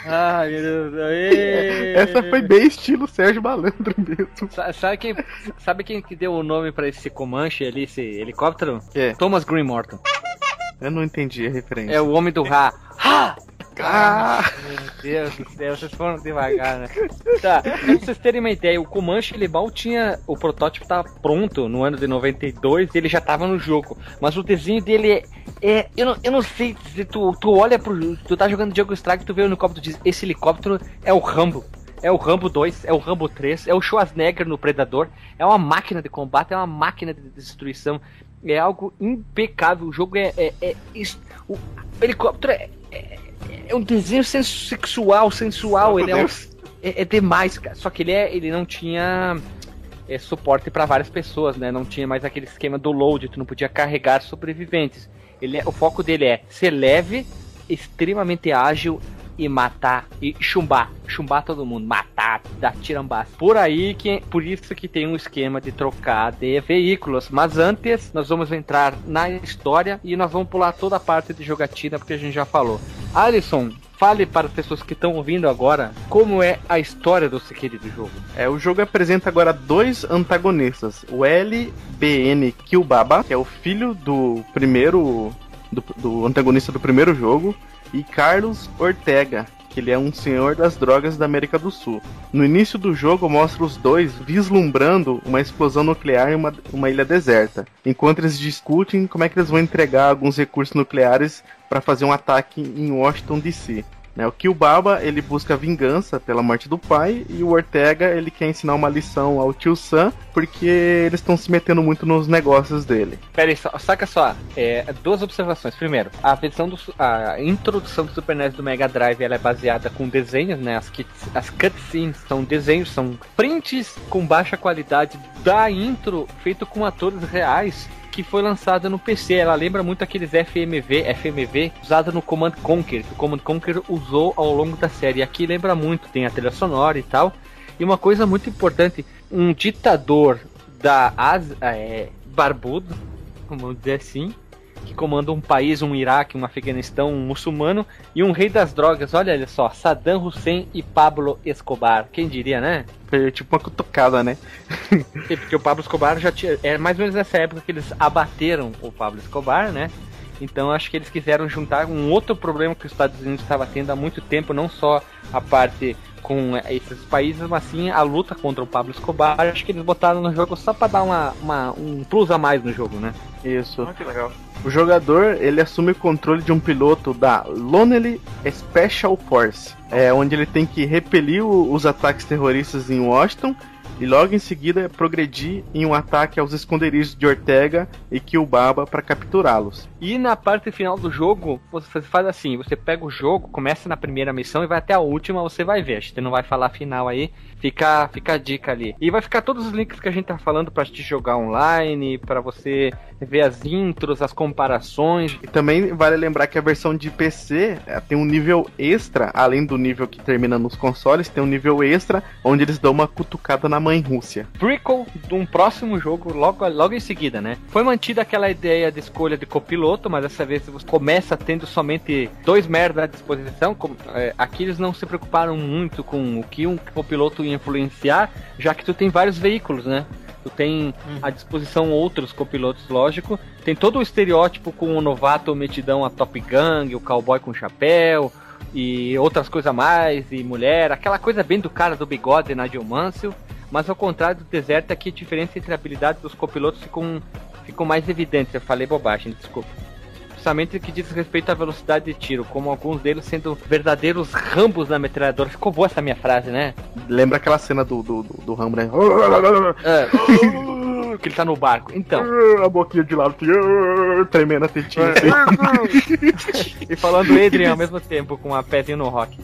A: Ai meu Deus.
B: Essa foi bem estilo Sérgio Malandro mesmo.
A: Sa- Sabe quem, sabe quem que deu o nome pra esse Comanche ali, esse helicóptero?
B: É.
A: Thomas Green Morton.
B: Eu não entendi a referência.
A: É o homem do Ra. Ha!
B: Ah,
A: Meu Deus do céu, vocês foram devagar, né? Tá, pra vocês terem uma ideia, o Comanche ele mal tinha. O protótipo tava pronto no ano de 92 e ele já tava no jogo. Mas o desenho dele é. é eu, não, eu não sei se tu, tu olha pro. Tu tá jogando Jungle Strike, tu vê o helicóptero e diz: Esse helicóptero é o Rambo. É o Rambo 2, é o Rambo 3, é o Schwarzenegger no Predador. É uma máquina de combate, é uma máquina de destruição. É algo impecável. O jogo é. é, é o helicóptero é, é, é um desenho sexual, sensual. Ele é, um- é, é demais, cara. Só que ele, é, ele não tinha é, suporte para várias pessoas, né? Não tinha mais aquele esquema do load, tu não podia carregar sobreviventes. Ele é- o foco dele é ser leve, extremamente ágil e matar e chumbar, chumbar todo mundo, matar, dar tirambaço. Por aí que por isso que tem um esquema de trocar de veículos. Mas antes nós vamos entrar na história e nós vamos pular toda a parte de jogatina porque a gente já falou. Alisson, fale para as pessoas que estão ouvindo agora como é a história do querido jogo.
B: É, o jogo apresenta agora dois antagonistas. O LBN Kyubaba, que é o filho do primeiro. Do, do antagonista do primeiro jogo, e Carlos Ortega, que ele é um senhor das drogas da América do Sul. No início do jogo mostra os dois vislumbrando uma explosão nuclear em uma, uma ilha deserta, enquanto eles discutem como é que eles vão entregar alguns recursos nucleares para fazer um ataque em Washington DC. Né, o Kyubaba ele busca vingança pela morte do pai e o Ortega ele quer ensinar uma lição ao tio Sam porque eles estão se metendo muito nos negócios dele.
A: Pera aí, só- saca só, é, duas observações. Primeiro, a versão do a introdução do Super NES do Mega Drive ela é baseada com desenhos, né? As, kits, as cutscenes são desenhos, são prints com baixa qualidade da intro feito com atores reais. Que foi lançada no PC, ela lembra muito aqueles FMV, FMV usado no Command Conquer, que o Command Conquer usou ao longo da série. Aqui lembra muito, tem a trilha sonora e tal. E uma coisa muito importante, um ditador da Ásia, é, barbudo, vamos dizer assim, que comanda um país, um Iraque, um Afeganistão, um muçulmano e um rei das drogas. Olha, olha só, Saddam Hussein e Pablo Escobar. Quem diria, né?
B: Foi tipo uma cutucada, né?
A: Sim, Porque o Pablo Escobar já tinha. É mais ou menos nessa época que eles abateram o Pablo Escobar, né? Então acho que eles quiseram juntar um outro problema que os Estados Unidos estava tendo há muito tempo, não só a parte com esses países, mas sim a luta contra o Pablo Escobar. Acho que eles botaram no jogo só para dar uma, uma- um plus a mais no jogo, né?
B: Isso.
C: Ah, que legal.
B: O jogador ele assume o controle de um piloto da Lonely Special Force, é onde ele tem que repelir o- os ataques terroristas em Washington e logo em seguida progredir em um ataque aos esconderijos de Ortega e Kyubaba para capturá-los.
A: E na parte final do jogo, você faz assim: você pega o jogo, começa na primeira missão e vai até a última, você vai ver. A gente não vai falar final aí, fica, fica a dica ali. E vai ficar todos os links que a gente tá falando para te jogar online, para você ver as intros, as comparações.
B: E também vale lembrar que a versão de PC é, tem um nível extra, além do nível que termina nos consoles, tem um nível extra onde eles dão uma cutucada na mãe Rússia.
A: Prequel de um próximo jogo logo, logo em seguida, né? Foi mantida aquela ideia de escolha de copiloto, mas dessa vez você começa tendo somente dois merda à disposição. É, aqui eles não se preocuparam muito com o que um copiloto ia influenciar, já que tu tem vários veículos, né? Tu tem à disposição outros copilotos, lógico. Tem todo o estereótipo com o novato metidão a Top Gang, o cowboy com chapéu e outras coisas a mais, e mulher, aquela coisa bem do cara do bigode na Mansell. Mas ao contrário do deserto, aqui a diferença entre a habilidade dos copilotos ficam, ficam mais evidentes. Eu falei bobagem, desculpa justamente que diz respeito à velocidade de tiro, como alguns deles sendo verdadeiros rambos na metralhadora. Ficou boa essa minha frase, né?
B: Lembra aquela cena do, do, do, do Rambo, né?
A: É. que ele tá no barco. Então.
B: A boquinha de lado, tremendo a tetinha.
A: e falando Adrian ao mesmo tempo, com a pezinha no rock.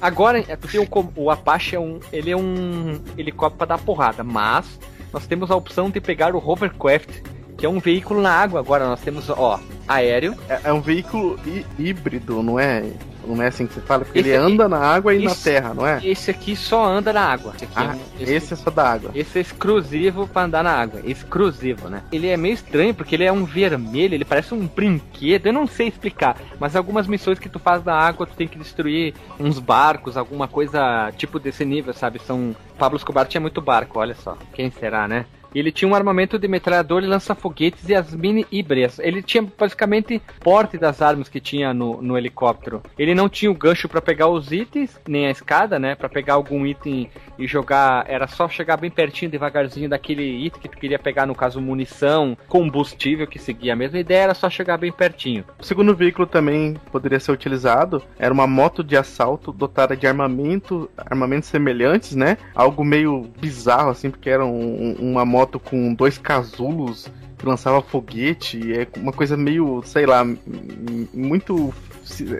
A: Agora, é porque o, o Apache é um. Ele é um helicóptero pra dar porrada, mas nós temos a opção de pegar o Hovercraft que é um veículo na água. Agora nós temos, ó, aéreo.
B: É, é um veículo híbrido, não é? Não é assim que você fala? Porque esse ele aqui, anda na água e esse, na terra, não é?
A: Esse aqui só anda na água.
B: Esse, ah, é, esse, esse é só da água.
A: Esse é exclusivo para andar na água. Exclusivo, né? Ele é meio estranho porque ele é um vermelho, ele parece um brinquedo. Eu não sei explicar, mas algumas missões que tu faz na água, tu tem que destruir uns barcos, alguma coisa tipo desse nível, sabe? São. Pablo Escobar tinha muito barco, olha só. Quem será, né? Ele tinha um armamento de metralhador e lança-foguetes e as mini híbridas. Ele tinha basicamente porte das armas que tinha no, no helicóptero. Ele não tinha o gancho para pegar os itens, nem a escada, né? Para pegar algum item e jogar. Era só chegar bem pertinho, devagarzinho daquele item que tu queria pegar, no caso, munição, combustível, que seguia a mesma ideia, era só chegar bem pertinho.
B: O segundo veículo também poderia ser utilizado. Era uma moto de assalto dotada de armamento, armamentos semelhantes, né? Algo meio bizarro, assim, porque era um, uma moto moto com dois casulos que lançava foguete. É uma coisa meio, sei lá, muito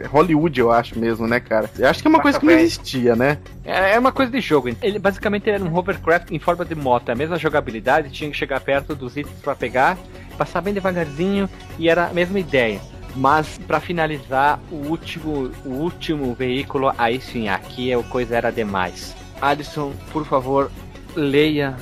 B: Hollywood, eu acho mesmo, né, cara? Eu acho que é uma coisa que não existia, né?
A: É, é uma coisa de jogo. Ele basicamente era um hovercraft em forma de moto, é a mesma jogabilidade, tinha que chegar perto dos itens para pegar, passar bem devagarzinho e era a mesma ideia. Mas para finalizar, o último, o último veículo, aí sim, aqui a coisa era demais. Alisson, por favor, leia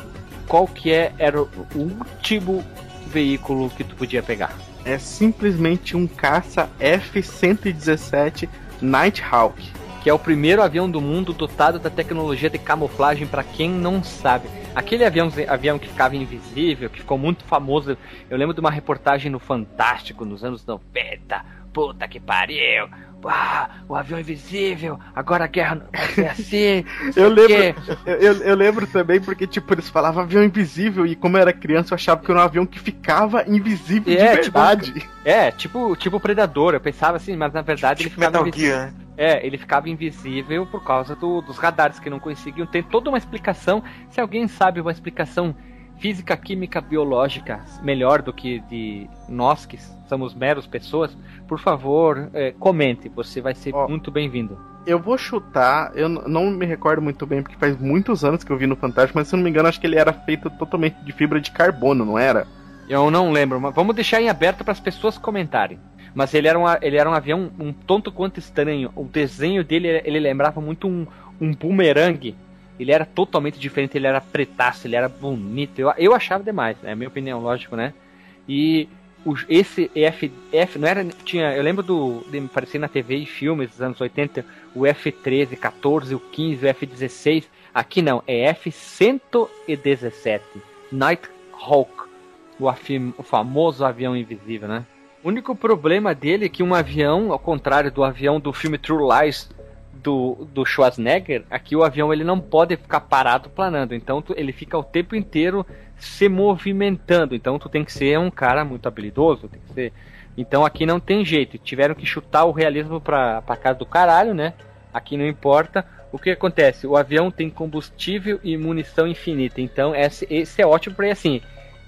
A: qual que é, era o último veículo que tu podia pegar?
B: É simplesmente um caça F-117 Nighthawk.
A: Que é o primeiro avião do mundo dotado da tecnologia de camuflagem para quem não sabe. Aquele avião, avião que ficava invisível, que ficou muito famoso. Eu lembro de uma reportagem no Fantástico nos anos 90. Puta que pariu! ah, o avião invisível, agora a guerra vai ser assim.
B: eu, lembro, eu, eu, lembro também porque, tipo, eles falavam avião invisível e como eu era criança eu achava que era um avião que ficava invisível é, de tipo, verdade.
A: Tipo, é, tipo, tipo Predador, eu pensava assim, mas na verdade tipo ele ficava Metal invisível. Gear. É, ele ficava invisível por causa do, dos radares que não conseguiam. Tem toda uma explicação. Se alguém sabe uma explicação física, química, biológica melhor do que de nós que somos meros pessoas, por favor, é, comente. Você vai ser muito bem-vindo.
B: Eu vou chutar, eu não me recordo muito bem, porque faz muitos anos que eu vi no Fantástico, mas se eu não me engano, acho que ele era feito totalmente de fibra de carbono, não era?
A: Eu não lembro, mas vamos deixar em aberto para as pessoas comentarem. Mas ele era, um, ele era um avião um tonto quanto estranho. O desenho dele, ele lembrava muito um, um boomerang ele era totalmente diferente, ele era pretaço, ele era bonito. Eu, eu achava demais, é né? minha opinião, lógico, né? E esse F, F não era tinha, eu lembro do de aparecer na TV e filmes dos anos 80, o F13, 14, o 15, o F16. Aqui não, é F117, Nighthawk, o, o famoso avião invisível, né? O único problema dele é que um avião, ao contrário do avião do filme True Lies, do, do Schwarzenegger, aqui o avião ele não pode ficar parado planando, então ele fica o tempo inteiro se movimentando, então tu tem que ser um cara muito habilidoso, tem que ser... Então aqui não tem jeito, tiveram que chutar o realismo pra, pra casa do caralho, né? Aqui não importa, O que acontece? O avião tem combustível e munição infinita. Então, esse, esse é ótimo para assim.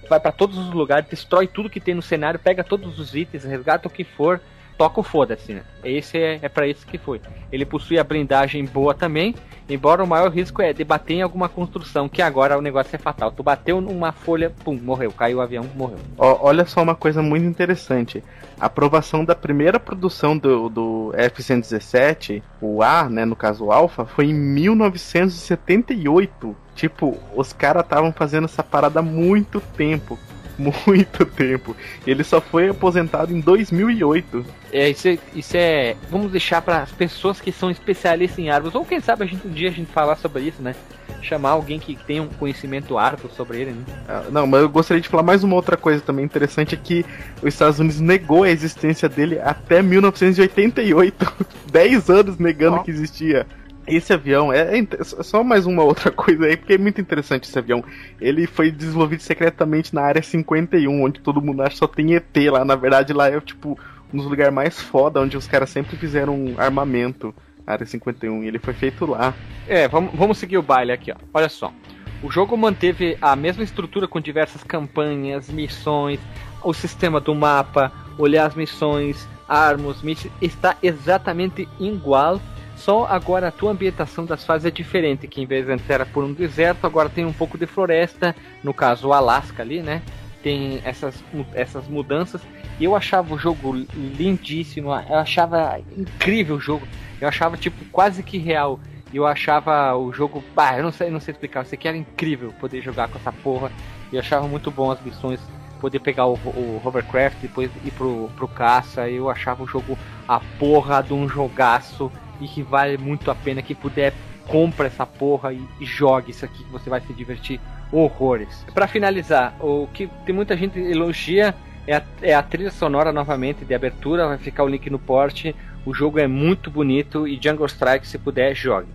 A: Vai para todos os lugares, destrói tudo que tem no cenário, pega todos os itens, resgata o que for, toca o foda-se, né? Esse é, é para isso que foi. Ele possui a blindagem boa também, embora o maior risco é debater em alguma construção, que agora o negócio é fatal. Tu bateu numa folha, pum, morreu. Caiu o avião, morreu.
B: Olha só uma coisa muito interessante. A aprovação da primeira produção do, do F-117, o A, né, no caso o Alpha, foi em 1978. Tipo, os caras estavam fazendo essa parada há muito tempo. Muito tempo. Ele só foi aposentado em 2008.
A: É, isso é, isso é vamos deixar para as pessoas que são especialistas em árvores, ou quem sabe a gente um dia a gente falar sobre isso, né? Chamar alguém que tenha um conhecimento árvore sobre ele, né?
B: Ah, Não, mas eu gostaria de falar mais uma outra coisa também interessante: é que os Estados Unidos negou a existência dele até 1988. 10 anos negando
A: Ó.
B: que existia. Esse avião é, é só mais uma outra coisa aí, porque é muito interessante esse avião. Ele foi desenvolvido secretamente na área 51, onde todo mundo acha que só tem ET lá. Na verdade, lá é tipo um dos lugares mais foda, onde os caras sempre fizeram armamento. Área 51, e ele foi feito lá.
A: É, vamos, vamos seguir o baile aqui, ó. Olha só. O jogo manteve a mesma estrutura com diversas campanhas, missões, o sistema do mapa, olhar as missões, armas, está exatamente igual. Só agora a tua ambientação das fases é diferente, que em vez de antes era por um deserto, agora tem um pouco de floresta, no caso o Alasca ali, né? Tem essas, essas mudanças. E eu achava o jogo lindíssimo, eu achava incrível o jogo. Eu achava tipo quase que real. Eu achava o jogo, bah, eu não sei, não sei explicar, isso aqui era incrível poder jogar com essa porra. Eu achava muito bom as missões, poder pegar o, o hovercraft depois ir pro, pro caça. Eu achava o jogo a porra de um jogaço e que vale muito a pena. Quem puder, compra essa porra e, e jogue isso aqui que você vai se divertir horrores. Pra finalizar, o que tem muita gente elogia é a, é a trilha sonora novamente de abertura, vai ficar o link no porte. O jogo é muito bonito e Jungle Strike, se puder, jogue.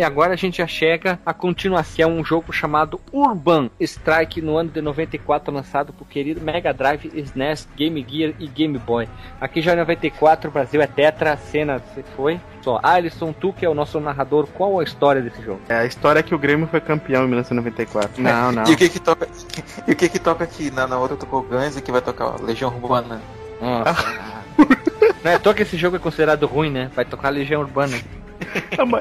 A: E agora a gente já chega a continuação, um jogo chamado Urban Strike no ano de 94, lançado por querido Mega Drive, SNES, Game Gear e Game Boy. Aqui já em 94, o Brasil é Tetra, cena você foi. Só, Alisson, tu que é o nosso narrador, qual a história desse jogo?
B: É a história que o Grêmio foi campeão em 1994. Não, não.
C: E o que que toca, e o que que toca aqui? Na, na outra tocou Guns e que vai tocar ó, Legião Urbana.
A: Nossa. Não é à toa que esse jogo é considerado ruim, né? Vai tocar Legião Urbana.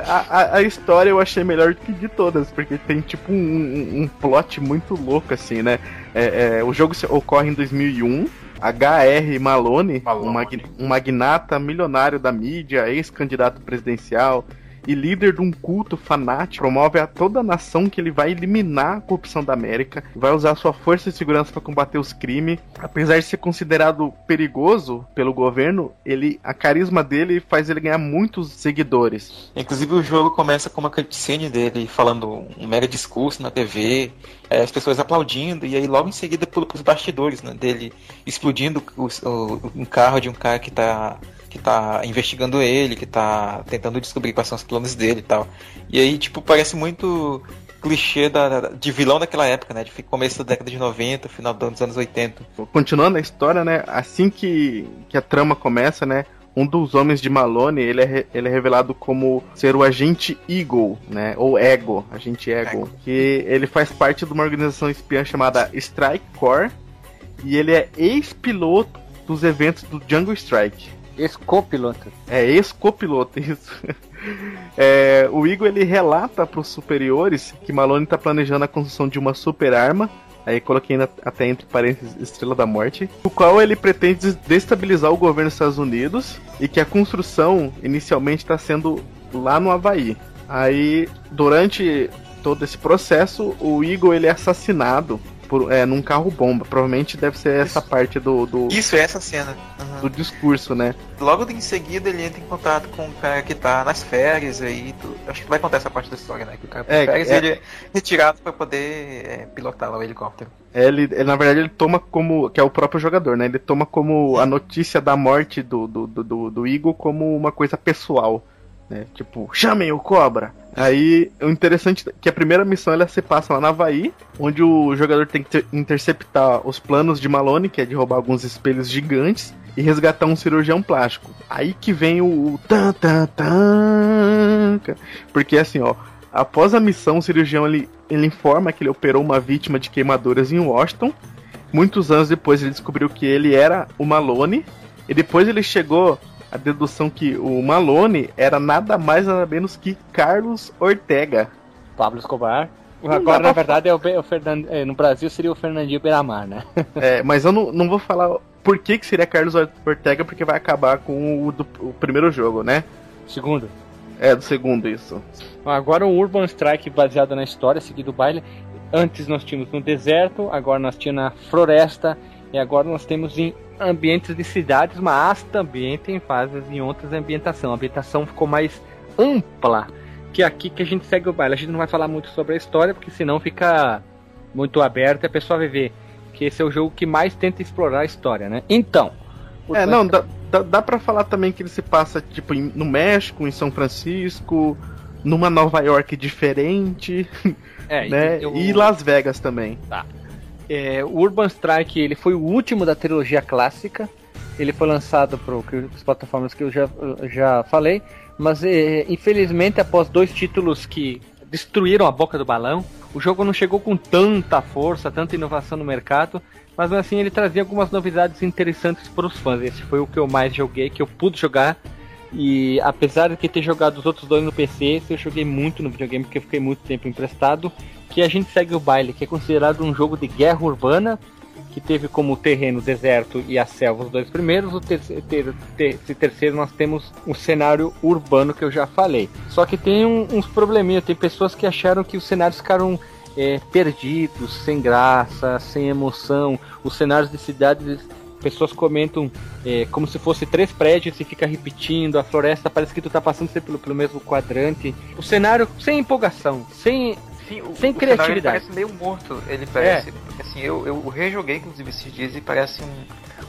B: A, a- a história eu achei melhor que de todas, porque tem tipo um, um- um plot muito louco, assim, né? É, é, o jogo ocorre em 2001. H.R. Malone,
C: Malone.
B: Um, mag- um magnata milionário da mídia, ex-candidato presidencial e líder de um culto fanático, promove a toda a nação que ele vai eliminar a corrupção da América, vai usar sua força e segurança para combater os crimes. Apesar de ser considerado perigoso pelo governo, ele, a carisma dele faz ele ganhar muitos seguidores.
C: Inclusive o jogo começa com uma cutscene dele falando um mega discurso na TV, é, as pessoas aplaudindo, e aí logo em seguida pula pros bastidores, né, dele explodindo os- o- um carro de um cara que tá, que tá investigando ele, que tá tentando descobrir quais são os planos dele e tal. E aí, tipo, parece muito clichê da, de vilão daquela época, né, de começo da década de 90, final dos anos 80.
B: Continuando a história, né? Assim que, que a trama começa, né? Um dos homens de Malone, ele é, ele é revelado como ser o agente Eagle, né? Ou Ego, agente Ego.
C: Ego.
B: Que ele faz parte de uma organização espiã chamada Strike Corps. E ele é ex-piloto dos eventos do Jungle Strike.
A: Ex-copiloto.
B: É, ex-copiloto, isso. É, o Igor ele relata para os superiores que Malone está planejando a construção de uma super arma. Aí coloquei na- até entre parênteses Estrela da Morte. O qual ele pretende des- destabilizar o governo dos Estados Unidos. E que a construção inicialmente está sendo lá no Havaí. Aí, durante todo esse processo, o Igor ele é assassinado por, é, num carro bomba. Provavelmente deve ser essa parte do, do,
C: Isso é essa cena. Uhum.
B: do discurso, né?
C: Logo em seguida ele entra em contato com um cara que tá nas férias aí. Acho que vai contar essa parte da história, né? Que o cara tá
B: É,
C: férias
B: é.
C: ele é retirado pra poder é, pilotar lá o helicóptero.
B: Ele, ele, na verdade, ele toma como. Que é o próprio jogador, né? Ele toma como a notícia da morte do, do, do, do, do Eagle como uma coisa pessoal. Né? Tipo, chamem o cobra! Aí, o interessante é que a primeira missão ela se passa lá na Havaí, onde o jogador tem que ter- interceptar os planos de Malone, que é de roubar alguns espelhos gigantes, e resgatar um cirurgião plástico. Aí que vem o, o tan tan tan, porque assim, ó, após a missão, o cirurgião ele, ele informa que ele operou uma vítima de queimaduras em Washington. Muitos anos depois ele descobriu que ele era o Malone e depois ele chegou à dedução que o Malone era nada mais nada menos que Carlos Ortega.
A: Pablo Escobar. Agora, na verdade, é o, o Fernand... é, no Brasil seria o Fernandinho Beiramar, né?
B: É, mas eu não, não vou falar por que, que seria Carlos Ortega, porque vai acabar com o, do, o primeiro jogo, né?
A: Segundo.
B: É, do segundo, isso.
A: Agora um Urban Strike baseado na história, seguido o baile. Antes nós tínhamos no deserto, agora nós tínhamos na floresta, e agora nós temos em ambientes de cidades, mas também tem fases em outras ambientação. A ambientação ficou mais ampla que aqui que a gente segue o baile. A gente não vai falar muito sobre a história, porque senão fica muito aberto e a pessoa vai ver que esse é o jogo que mais tenta explorar a história, né? Então.
B: É, não, dá, dá, dá pra falar também que ele se passa, tipo, em- no México, em São Francisco, numa Nova York diferente,
A: É,
B: né?
A: eu-
B: E Las Vegas também.
A: É, o Urban Strike ele foi o último da trilogia clássica. Ele foi lançado para as plataformas que eu já, já falei, mas é, infelizmente após dois títulos que destruíram a boca do balão, o jogo não chegou com tanta força, tanta inovação no mercado, mas assim ele trazia algumas novidades interessantes para os fãs. Esse foi o que eu mais joguei, que eu pude jogar. E apesar de que ter jogado os outros dois no PC, eu joguei muito no videogame porque eu fiquei muito tempo emprestado. Que a gente segue o baile, que é considerado um jogo de guerra urbana, que teve como terreno o deserto e a selva os dois primeiros. O terceiro, ter, ter- esse terceiro nós temos um cenário urbano que eu já falei. Só que tem um- uns probleminhas, tem pessoas que acharam que os cenários ficaram é, perdidos, sem graça, sem emoção. Os cenários de cidades, pessoas comentam é, como se fosse três prédios e fica repetindo. A floresta parece que tu tá passando sempre pelo, pelo mesmo quadrante. O cenário sem empolgação, sem
C: Sim, o,
A: Sem
C: o cenário,
A: criatividade.
C: ele parece meio morto. Ele parece. porque, Assim, eu, eu rejoguei inclusive esses dias e parece um,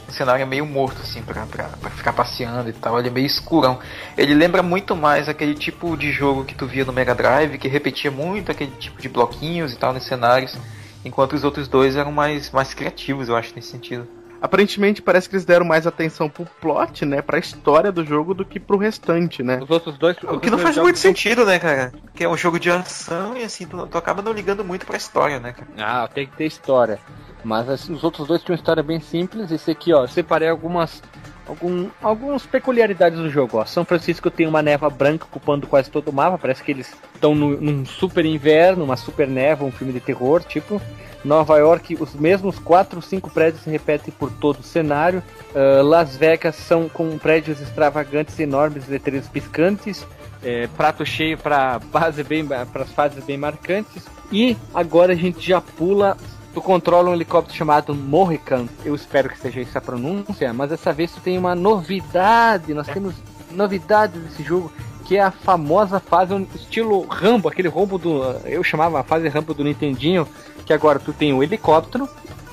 C: um cenário meio morto, assim, pra, pra, pra ficar passeando e tal. Ele é meio escurão. Ele lembra muito mais aquele tipo de jogo que tu via no Mega Drive, que repetia muito aquele tipo de bloquinhos e tal nos cenários. Enquanto os outros dois eram mais, mais criativos, eu acho, nesse sentido.
B: Aparentemente parece que eles deram mais atenção pro plot, né? Pra história do jogo do que pro restante, né?
A: os outros dois.
C: O que não faz muito sentido, né, cara? Que é um jogo de ação e assim, tu, tu acaba não ligando muito pra história, né, cara?
A: Ah, tem que ter história. Mas assim, os outros dois tinham uma história bem simples. Esse aqui, ó, eu separei algumas. Algum, algumas peculiaridades do jogo. Ó. São Francisco tem uma neva branca ocupando quase todo o mapa. Parece que eles estão num super inverno, uma super neva, um filme de terror, tipo. Nova York, os mesmos 4 ou 5 prédios se repetem por todo o cenário. Ah, Las Vegas são com prédios extravagantes, enormes, letreiros piscantes. É, prato cheio para base bem para as fases bem marcantes. E agora a gente já pula. Tu controla um helicóptero chamado Mohican. Eu espero que seja essa a pronúncia, mas dessa vez tu tem uma novidade. Nós temos novidade desse jogo, que é a famosa fase estilo Rambo, aquele Rambo do. Eu chamava a fase Rambo do Nintendinho, que agora tu tem o helicóptero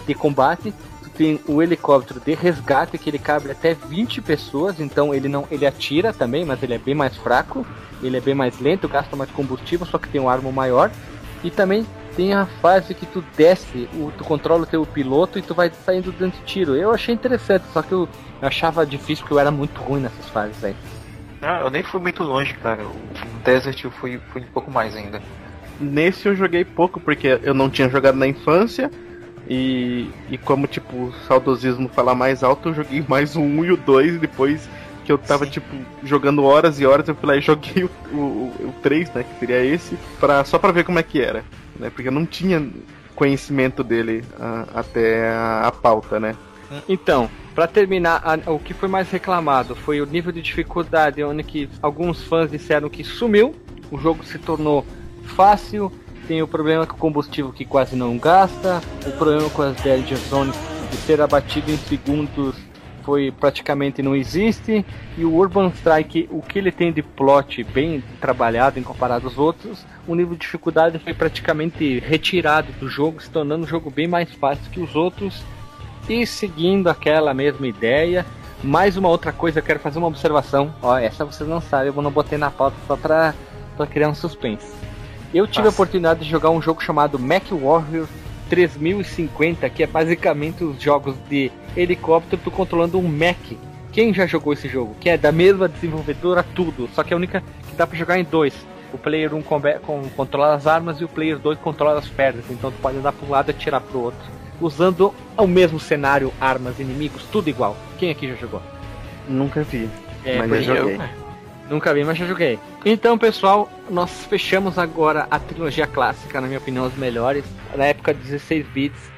A: de combate, tu tem o helicóptero de resgate, que ele cabe até 20 pessoas, então ele não. ele atira também, mas ele é bem mais fraco, ele é bem mais lento, gasta mais combustível, só que tem um arma maior. E também tem a fase que tu desce, o, tu controla o teu piloto e tu vai saindo dando tiro. Eu achei interessante, só que eu, eu achava difícil porque eu era muito ruim nessas fases aí.
C: Ah, eu nem fui muito longe, cara. O Desert eu fui, fui um pouco mais ainda.
B: Nesse eu joguei pouco, porque eu não tinha jogado na infância. E, e como, tipo, o saudosismo fala mais alto, eu joguei mais o 1 e o 2. E depois que eu tava,
C: Sim.
B: tipo, jogando horas e horas, eu fui lá e joguei o, o, o 3, né? Que seria esse, pra, só pra ver como é que era. Né, porque eu não tinha conhecimento dele ah, até a, a pauta, né?
A: Então, pra terminar, a- o que foi mais reclamado foi o nível de dificuldade, onde que alguns fãs disseram que sumiu, o jogo se tornou fácil, tem o problema com o combustível que quase não gasta, o problema com as Danger Zones de ser abatido em segundos foi praticamente não existe, e o Urban Strike, o que ele tem de plot bem trabalhado em comparado aos outros, o nível de dificuldade foi praticamente retirado do jogo, se tornando um jogo bem mais fácil que os outros, e seguindo aquela mesma ideia, mais uma outra coisa, eu quero fazer uma observação. Ó, essa vocês não sabem, eu não botei na pauta só pra, pra criar um suspense. Eu tive a
C: Nossa.
A: oportunidade de jogar um jogo chamado Mac Warrior 3050, que é basicamente os jogos de helicóptero tu controlando um mech. Quem já jogou esse jogo? Que é da mesma desenvolvedora tudo, só que é a única que dá pra jogar em dois. O player 1 com, com, controla as armas e o player 2 controla as pernas, então tu pode andar pra um lado e atirar pro outro. Usando o mesmo cenário, armas, inimigos, tudo igual. Quem aqui já jogou?
B: Nunca vi,
A: É,
B: mas
A: pois
B: já
A: eu-
B: joguei.
A: Nunca vi, mas já joguei. Então, pessoal, nós fechamos agora a trilogia clássica, na minha opinião, os melhores. Na época de 16 bits,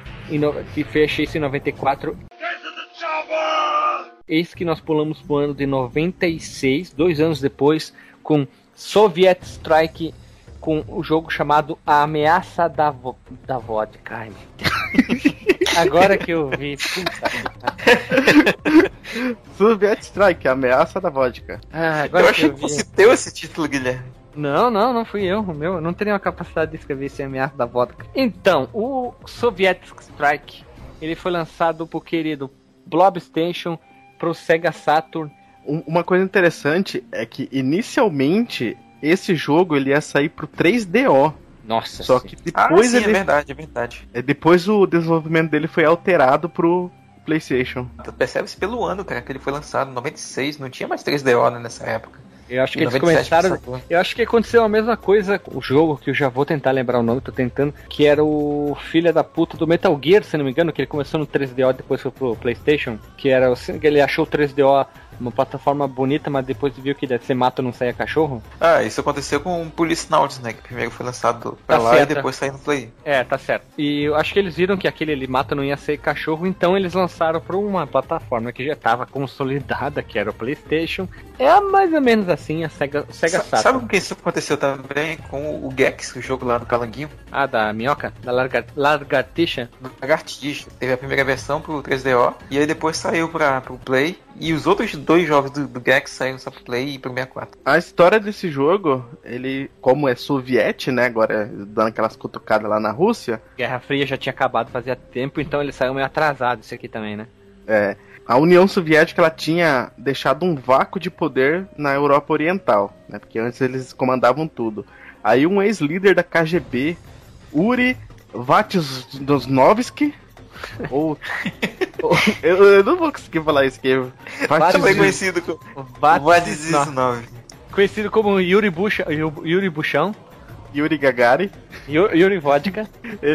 A: que fechei isso em 94. Eis que nós pulamos pro ano de 96, dois anos depois, com Soviet Strike, com o jogo chamado A Ameaça da, vo... da Vodka. Agora que eu vi. Puta.
B: Soviet Strike, ameaça da vodka.
A: Ah, agora
C: Eu achei que fosse teu esse título, Guilherme.
A: Não, não, não fui eu. O meu, eu não teria a capacidade de escrever esse ameaça da vodka. Então, o Soviet Strike, ele foi lançado pro querido Blob Station, pro Sega Saturn.
B: Um- Uma coisa interessante é que inicialmente esse jogo ele ia sair pro 3DO.
A: Nossa,
B: Só
A: sim.
B: que
C: Ah,
B: depois
C: sim, é
B: ele,
C: verdade, é verdade.
B: é, depois o desenvolvimento dele foi alterado pro PlayStation.
C: Tu percebe-se pelo ano, cara, que ele foi lançado, 96, não tinha mais 3DO né, nessa época.
A: eu acho que eles
C: 97
A: começaram. Eu acho que aconteceu a mesma coisa com o jogo, que eu já vou tentar lembrar o nome, tô tentando, que era o filho da puta do Metal Gear, se não me engano, que ele começou no 3DO depois foi pro PlayStation, que era o que ele achou o 3DO uma plataforma bonita, mas depois viu que você mata não saia cachorro.
C: Ah, isso aconteceu com o Policenauts, né? Que primeiro foi lançado pra
A: Tá
C: lá
A: certo.
C: e depois saiu no Play.
A: É, tá certo. E eu acho que eles viram que aquele ele mata não ia ser cachorro, então eles lançaram para uma plataforma que já estava consolidada, que era o PlayStation. É mais ou menos assim a Sega, Sega
C: Sa-
A: Saturn.
C: Sabe com que isso aconteceu também? Com o Gex, o jogo lá do Calanguinho?
A: Ah, da minhoca? Da larga, lagartixa?
C: do Lagartixa. Teve a primeira versão pro 3DO e aí depois saiu pra, pro Play. E os outros dois jogos do, do Gex saíram só pro Play e pro 64.
B: A história desse jogo, ele, como é soviete, né, agora dando aquelas cutucadas lá na Rússia,
A: Guerra Fria já tinha acabado fazia tempo, então ele saiu meio atrasado isso aqui também, né?
B: é, a União Soviética ela tinha deixado um vácuo de poder na Europa Oriental, né, porque antes eles comandavam tudo. Aí um ex-líder da KGB, Uri Vatisnovsky, ou, ou- eu, eu não vou conseguir falar isso aqui.
A: Vários-
C: Também conhecido como
A: Vat-
C: What is this nome?
A: Conhecido como Yuri, Bucha, Yuri Buchão,
B: Yuri Gagari,
A: Yu- Yuri Vodka.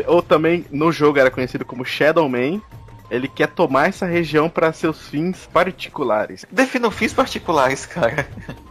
B: ou também no jogo era conhecido como Shadow Man. Ele quer tomar essa região para seus fins particulares.
C: Defina fins particulares, cara.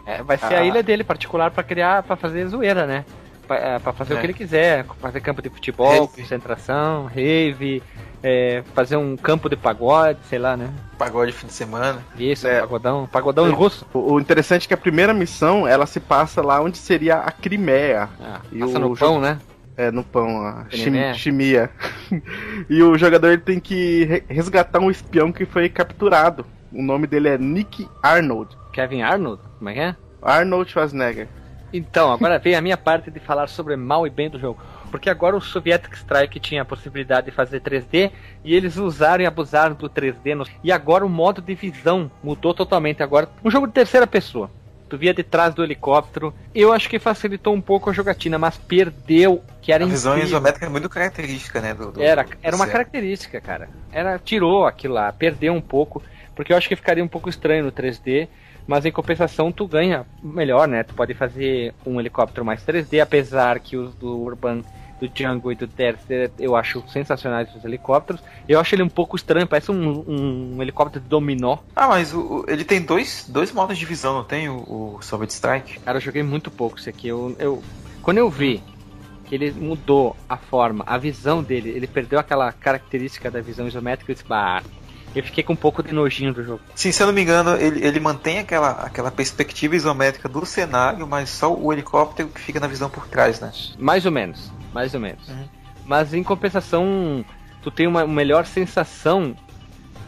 A: É, vai ser
B: Ah.
A: a ilha dele particular pra criar, para fazer zoeira, né? Pra, é, fazer
C: É.
A: o que ele quiser, fazer campo de futebol,
C: Rave.
A: concentração, rave, é, fazer um campo de pagode, sei lá, né?
C: Pagode fim de semana.
A: Isso,
B: É.
A: pagodão, pagodão em russo.
B: O, interessante é que a primeira missão ela se passa lá onde seria a Crimeia,
A: Ah,
B: E
A: passa
B: o
A: no pão, né?
B: é, no pão, a chim, chimia. e o jogador tem que re- resgatar um espião que foi capturado. O nome dele é Nick Arnold.
A: Kevin Arnold, como é que é?
B: Arnold Schwarzenegger.
A: Então, agora vem a minha parte de falar sobre mal e bem do jogo. Porque agora o Soviet Strike tinha a possibilidade de fazer 3D e eles usaram e abusaram do 3D. no- E agora o modo de visão mudou totalmente. Agora, um jogo de terceira pessoa. Tu via de trás do helicóptero. Eu acho que facilitou um pouco a jogatina, mas perdeu, que era
C: A visão
A: incrível.
C: isométrica é muito característica, né? Do, do-
A: Era,
C: do
A: era uma característica, cara. Era, tirou aquilo lá, perdeu um pouco, porque eu acho que ficaria um pouco estranho no 3D, mas em compensação tu ganha melhor, né? Tu pode fazer um helicóptero mais 3D, apesar que os do Urban, do Django e do Tercer eu acho sensacionais os helicópteros. Eu acho ele um pouco estranho, parece um, um helicóptero de dominó.
C: Ah, mas o- ele tem dois, dois modos de visão, não tem? O, o Soviet Strike?
A: Cara, eu joguei muito pouco isso aqui. Eu, eu, quando eu vi que ele mudou a forma, a visão dele, ele perdeu aquela característica da visão isométrica, eu disse, bah, eu fiquei com um pouco de nojinho do jogo.
C: Sim, se eu não me engano, ele, ele mantém aquela, aquela perspectiva isométrica do cenário, mas só o helicóptero que fica na visão por trás, né?
A: Mais ou menos, mais ou menos.
C: Uhum.
A: Mas em compensação, tu tem uma melhor sensação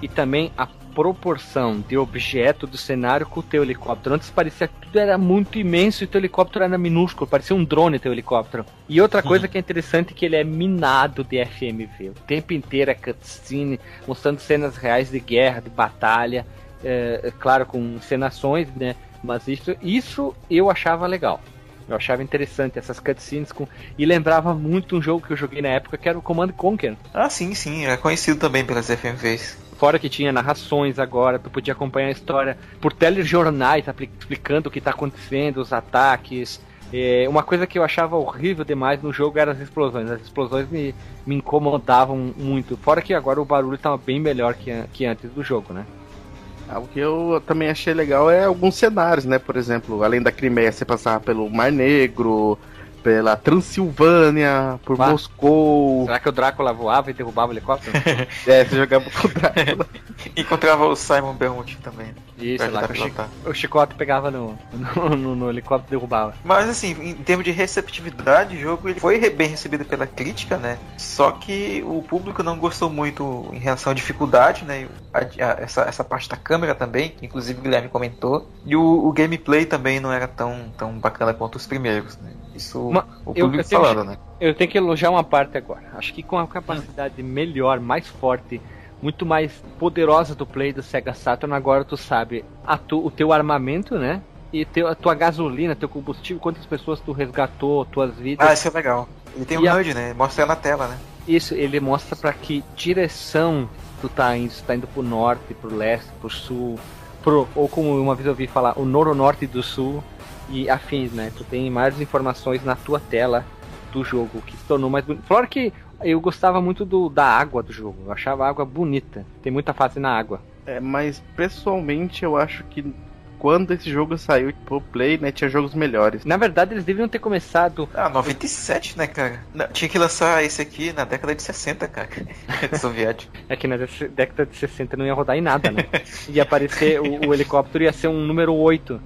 A: e também a proporção de objeto do cenário com o teu helicóptero. Antes parecia que tudo era muito imenso e o teu helicóptero era minúsculo, parecia um drone teu helicóptero. E outra coisa que é interessante é que ele é minado de FMV. O tempo inteiro é cutscene, mostrando cenas reais de guerra, de batalha, é, é claro, com encenações, né? Mas isso, isso eu achava legal. Eu achava interessante essas cutscenes com e lembrava muito um jogo que eu joguei na época que era o Command Conquer.
C: Ah, sim, sim, é conhecido também pelas FMVs.
A: Fora que tinha narrações agora, tu podia acompanhar a história por telejornais explicando o que tá acontecendo, os ataques. É, uma coisa que eu achava horrível demais no jogo eram as explosões. As explosões me, me incomodavam muito. Fora que agora o barulho tava bem melhor que, que antes do jogo, né?
B: O que eu também achei legal é alguns cenários, né? Por exemplo, além da Crimeia, você passava pelo Mar Negro, pela Transilvânia, por
A: Ah.
B: Moscou.
A: Será que o Drácula voava e derrubava o helicóptero?
B: É, você jogava com o Drácula.
C: Encontrava o Simon Belmont também.
A: Isso, lá que o, chi- o chicote pegava no, no, no- no helicóptero e derrubava.
C: Mas assim, em termos de receptividade, o jogo ele foi bem recebido pela crítica, né? Só que o público não gostou muito em relação à dificuldade, né? A- a- essa, essa parte da câmera também, que inclusive o Guilherme comentou. E o, o gameplay também não era tão, tão bacana quanto os primeiros, né? Isso
A: Ma-
C: o
A: eu-
C: público
A: eu tenho-
C: falando, né?
A: Eu tenho que elogiar uma parte agora. Acho que com a capacidade melhor, mais forte, muito mais poderosa do play do Sega Saturn, agora tu sabe a tu- o teu armamento, né? E teu, a tua gasolina, teu combustível, quantas pessoas tu resgatou, tuas vidas.
C: Ah, isso é legal. Ele tem um
A: E a-
C: HUD, né? Mostra na tela, né?
A: Isso, ele mostra pra que direção tu tá indo. Se tá indo pro norte, pro leste, pro sul, pro, ou como uma vez eu ouvi falar, o noronorte do sul e afins, né? Tu tem mais informações na tua tela do jogo, que se tornou mais bonito. Fora que eu gostava muito do, da água do jogo, eu achava a água bonita. Tem muita fase na água.
B: É, mas pessoalmente eu acho que quando esse jogo saiu pro Play, né, tinha jogos melhores.
A: Na verdade, eles deviam ter começado.
C: Ah, 97, né, cara? Não, tinha que lançar esse aqui na década de 60, cara. Soviético.
A: É que na década de 60 não ia rodar em nada, né? Ia aparecer o, o helicóptero, ia ser um número 8.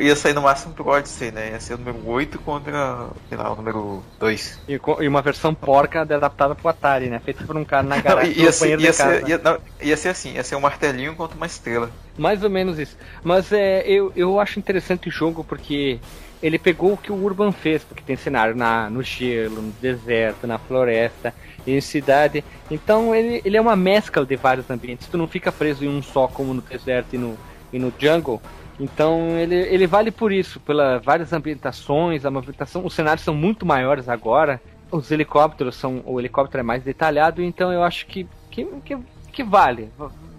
C: Ia sair no máximo pro Odyssey, né? Ia ser o número 8 contra, sei lá, o número 2.
A: E, e uma versão porca adaptada pro Atari, né? Feita por um cara na garagem.
C: ia,
A: no
C: ser, ia, ser, ia, não, ia ser assim, ia ser um martelinho contra uma estrela.
A: Mais ou menos isso. Mas é, eu, eu acho interessante o jogo porque ele pegou o que o Urban fez, porque tem cenário na, no gelo, no deserto, na floresta, em cidade. Então ele, ele é uma mescla de vários ambientes. Tu não fica preso em um só, como no deserto e no, e no jungle. Então ele, ele vale por isso, pelas várias ambientações, a movimentação, os cenários são muito maiores agora. Os helicópteros são. O helicóptero é mais detalhado, então eu acho que, que, que, que vale.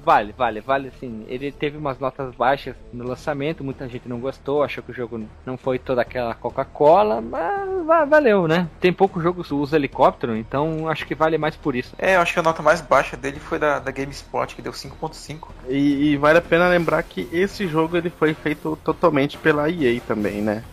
A: Vale, vale, vale sim. Ele teve umas notas baixas no lançamento, muita gente não gostou, achou que o jogo não foi toda aquela Coca-Cola, mas va- valeu, né? Tem pouco jogo que usa helicóptero, então acho que vale mais por isso.
C: É, eu acho que a nota mais baixa dele foi da, da GameSpot, que deu 5.5.
B: E, e vale a pena lembrar que esse jogo ele foi feito totalmente pela EA também, né?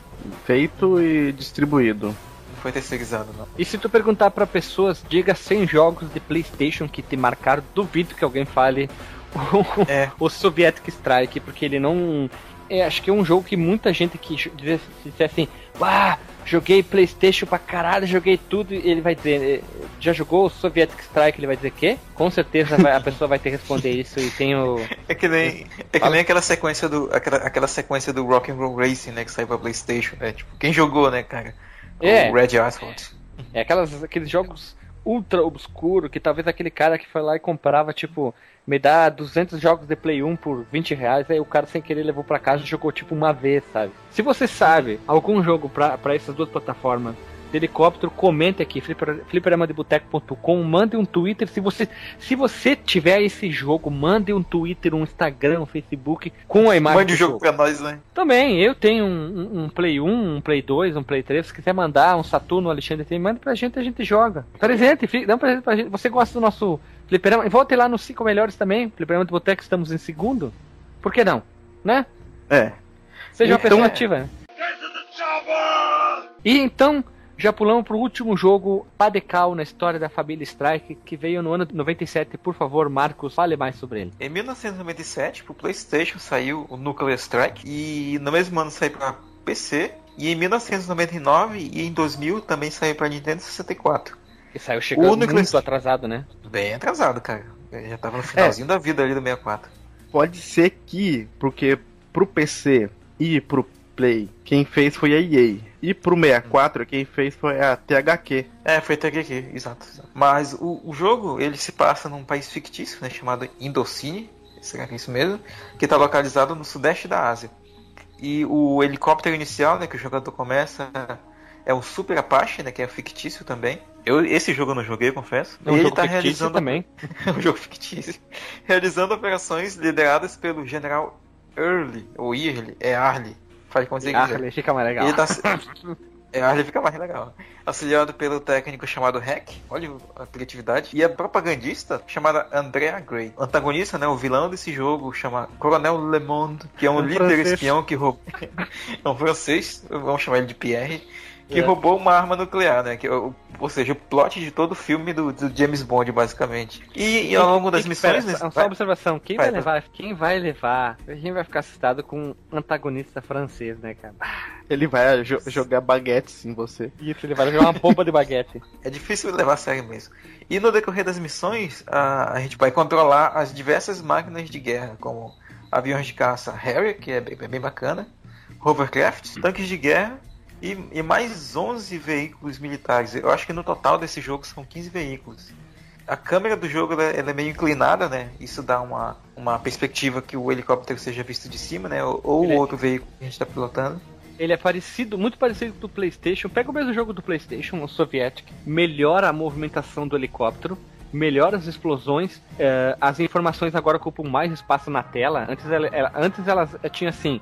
B: Feito e distribuído.
C: Não foi terceirizado, não.
A: E se tu perguntar pra pessoas, diga 100 jogos de PlayStation que te marcaram, duvido que alguém fale
C: É.
A: o Soviético Strike, porque ele não. É, acho que é um jogo que muita gente que diz- assim, ah, joguei PlayStation pra caralho, joguei tudo, e ele vai dizer, eh, já jogou o Soviético Strike? Ele vai dizer que? Com certeza vai- a pessoa vai ter que responder isso e tem o.
C: É que nem, é que nem aquela sequência do aquela, aquela sequência do Rock and Roll Racing, né, que saiu pra PlayStation, né? Tipo, quem jogou, né, cara?
A: É.
C: O Red Asphalt.
A: É aquelas, aqueles jogos ultra obscuro que talvez aquele cara que foi lá e comprava, tipo, me dá 200 jogos de Play 1 por 20 reais, aí o cara sem querer levou pra casa e jogou tipo uma vez, sabe? Se você sabe algum jogo pra essas duas plataformas de helicóptero, comente aqui, flipper- fliperamadeboteco.com, mande um Twitter, se você, se você tiver esse jogo, mande um Twitter, um Instagram, um Facebook com a imagem
C: Mande
A: do
C: o jogo pra nós, né?
A: também, eu tenho um, um- um Play 1, um Play 2, um Play 3. Se quiser mandar um Saturno, um Alexandre tem, manda pra gente, a gente joga. Presente, dá um presente pra gente. Você gosta do nosso Fliperama? Volte lá nos 5 melhores também. Fliperama de Boteco, estamos em segundo. Por que não? Né?
B: É.
A: Seja uma
B: Então
A: pessoa
B: é.
A: ativa. né? E então, já pulamos pro último jogo Padecal na história da família Strike, que veio no ano 97. Por favor, Marcos, fale mais sobre ele.
C: Em 1997, pro PlayStation saiu o Nuclear Strike e no mesmo ano saiu pra PC. E em 1999 e em 2000 também saiu pra Nintendo 64.
A: Que saiu chegando
C: O Nuclear-
A: muito atrasado, né?
C: Bem atrasado, cara. Eu já tava no finalzinho da vida ali do 64.
B: Pode ser que, porque pro PC e pro Play, quem fez foi a EA. E pro 64, quem fez foi a THQ.
C: É, foi THQ, exato. exato. Mas o, o jogo, ele se passa num país fictício, né, chamado Indocine, será que é isso mesmo? Que está localizado no sudeste da Ásia. E o helicóptero inicial, né, que o jogador começa, é o Super Apache, né, que é fictício também. Eu, esse jogo eu não joguei, confesso.
A: É um
C: E
A: jogo
C: tá
A: fictício
C: realizando
A: também.
C: é um jogo fictício. Realizando operações lideradas pelo General Early, ou Early, é Arley. Faz você quiser.
A: Arley, fica mais legal.
C: Ele tá. É, Arley fica mais legal. Auxiliado pelo técnico chamado Hack, olha a criatividade. E a propagandista chamada Andrea Gray. O antagonista, né, o vilão desse jogo, chama Coronel Le Monde, que é um,
B: Um
C: líder
B: francês.
C: espião que roubou. é um francês, vamos chamar ele de Pierre. Que
A: É.
C: roubou uma arma nuclear, né? Que, ou seja, o plot de todo o filme do, do James Bond, basicamente. E, e ao longo das
A: E-
C: missões.
A: espera,
C: né,
A: só uma observação. Quem
C: Vai,
A: vai,
C: vai.
A: levar? Quem vai levar? A gente vai ficar assustado com um antagonista francês, né, cara?
B: Ele vai jo- jogar baguetes em você.
A: Isso, ele vai jogar uma bomba de baguete.
C: É difícil levar a sério mesmo. E no decorrer das missões, a, a gente vai controlar as diversas máquinas de guerra, como aviões de caça Harrier, que é bem, é bem bacana, hovercraft, tanques de guerra e, e mais 11 veículos militares. Eu acho que no total desse jogo são 15 veículos. A câmera do jogo ela, ela é meio inclinada, né? Isso dá uma, uma perspectiva que o helicóptero seja visto de cima, né? Ou, ou
A: é-
C: outro veículo que a gente está pilotando.
A: Ele é parecido, muito parecido com o do PlayStation. Pega o mesmo jogo do PlayStation, o Soviético, melhora a movimentação do helicóptero, melhora as explosões, eh, as informações agora ocupam mais espaço na tela. Antes, ela, ela- antes elas tinha assim,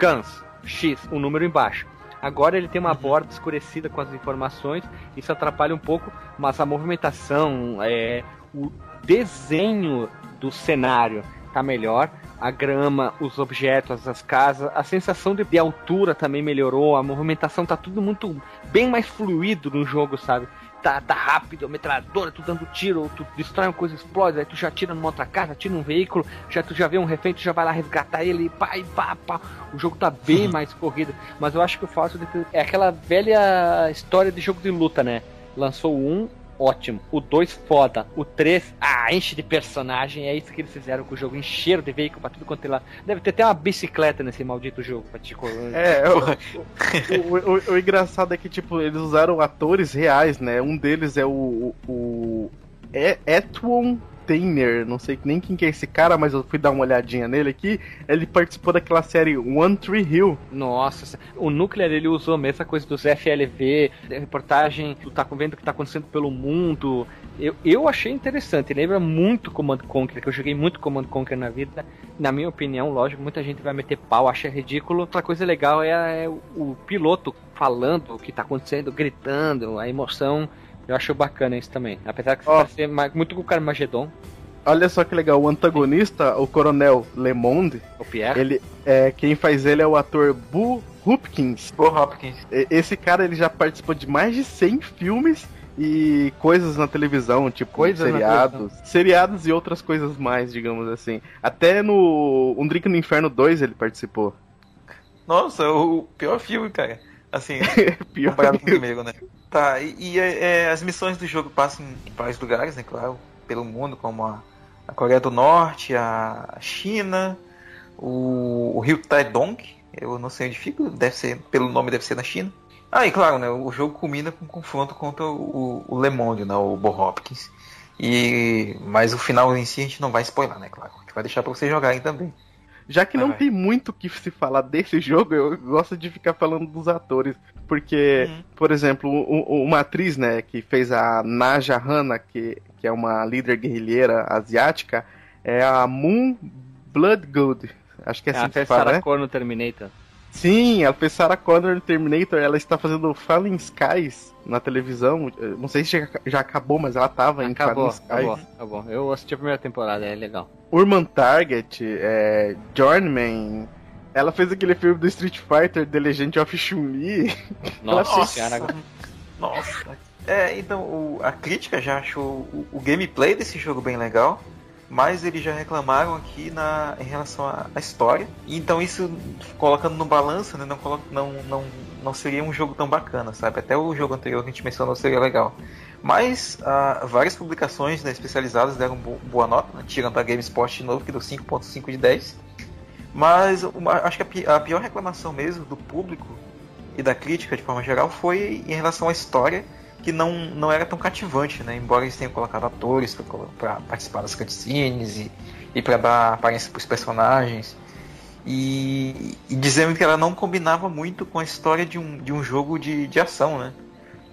A: guns, X, um número embaixo. Agora ele tem uma borda escurecida com as informações, isso atrapalha um pouco, mas a movimentação, é, o desenho do cenário tá melhor, a grama, os objetos, as casas, a sensação de, de altura também melhorou, a movimentação tá tudo muito bem mais fluido no jogo, sabe? Tá, tá rápido, a metralhadora, tu dando tiro, tu destrói uma coisa, explode, aí tu já tira numa outra casa, tira um veículo, já tu já vê um refém, tu já vai lá resgatar ele, pá, e pá, pá. O jogo tá bem mais corrido, mas eu acho que o tu- é aquela velha história de jogo de luta, né? Lançou um, ótimo. O 2, foda. O 3, ah, enche de personagem. É isso que eles fizeram com o jogo. Encheram de veículo pra tudo quanto é lá. Deve ter até uma bicicleta nesse maldito jogo. Pra te... co-
B: É, o, o, o- o engraçado é que, tipo, eles usaram atores reais, né? Um deles é o. o, o é Etwon Tainer, não sei nem quem que é esse cara, mas eu fui dar uma olhadinha nele aqui. Ele participou daquela série One Tree Hill.
A: Nossa, o Nuclear ele usou a mesma coisa dos FLV, reportagem, tu tá vendo o que tá acontecendo pelo mundo. Eu, eu achei interessante, lembra muito Command Conquer, que eu joguei muito Command Conquer na vida. Na minha opinião, lógico, muita gente vai meter pau, acha ridículo. Outra coisa legal é, é o, o piloto falando o que tá acontecendo, gritando, a emoção. Eu acho bacana isso também. Apesar que oh. ser ma- muito com o Carmageddon,
B: Olha só que legal, o antagonista, o Coronel Le Monde,
A: o Pierre.
B: ele é quem faz ele é o ator Boo Hopkins.
C: Bo Hopkins.
B: Esse cara ele já participou de mais de 100 filmes e coisas na televisão, tipo
A: Coisas
B: seriados, seriados e outras coisas mais, digamos assim. Até no Um Drink no Inferno 2 ele participou.
C: Nossa, o pior filme, cara. Assim,
B: Pior
C: comparado com o primeiro, né? Tá, e, e, é, é, as missões do jogo passam em vários lugares, né? Claro, pelo mundo, como a, a Coreia do Norte, a China, o, o Rio Taedong, eu não sei onde fica, deve ser, pelo nome deve ser na China. Ah, e claro, né? O jogo culmina com um confronto contra o, o Le Monde, né? O Bo Hopkins. E, mas o final em si a gente não vai spoiler, né? Claro, a gente vai deixar pra vocês jogarem também.
B: Já que não
C: Vai.
B: tem muito o que se falar desse jogo, eu gosto de ficar falando dos atores. Porque,
C: Uhum.
B: por exemplo, o- o- uma atriz, né, que fez a Naja Hana, que, que é uma líder guerrilheira asiática, é a Moon Bloodgood. Acho que é
A: É,
B: assim
A: a
B: que se fala,
A: Sarah
B: né?
A: Connor no Terminator.
B: Sim, fez Sarah Connor no Terminator, ela está fazendo Fallen Skies na televisão. Eu Não sei se já, acabou, mas ela tava em
A: Acabou,
B: Fallen Skies.
A: acabou, acabou. Eu assisti a primeira temporada, é legal.
B: Urban Target, é, Journeyman. Ela fez aquele filme do Street Fighter, The Legend of Chun-Li.
A: Nossa,
C: Nossa.
A: senhora.
C: Nossa. É, então o- a crítica já achou o, o gameplay desse jogo bem legal, mas eles já reclamaram aqui na, em relação à, à história. Então isso colocando no balanço, né, não, não, não, não seria um jogo tão bacana, sabe? Até o jogo anterior que a gente mencionou seria legal. Mas ah, várias publicações né, especializadas deram bo- boa nota, né, tirando da GameSpot de novo, que deu 5.5 de 10. Mas uma- acho que a, pi- a pior reclamação mesmo do público e da crítica de forma geral foi em relação à história que não, não era tão cativante, né? Embora eles tenham colocado atores para participar das cutscenes e, e para dar aparência para os personagens. E, e dizendo que ela não combinava muito com a história de um, de um jogo de, de ação, né?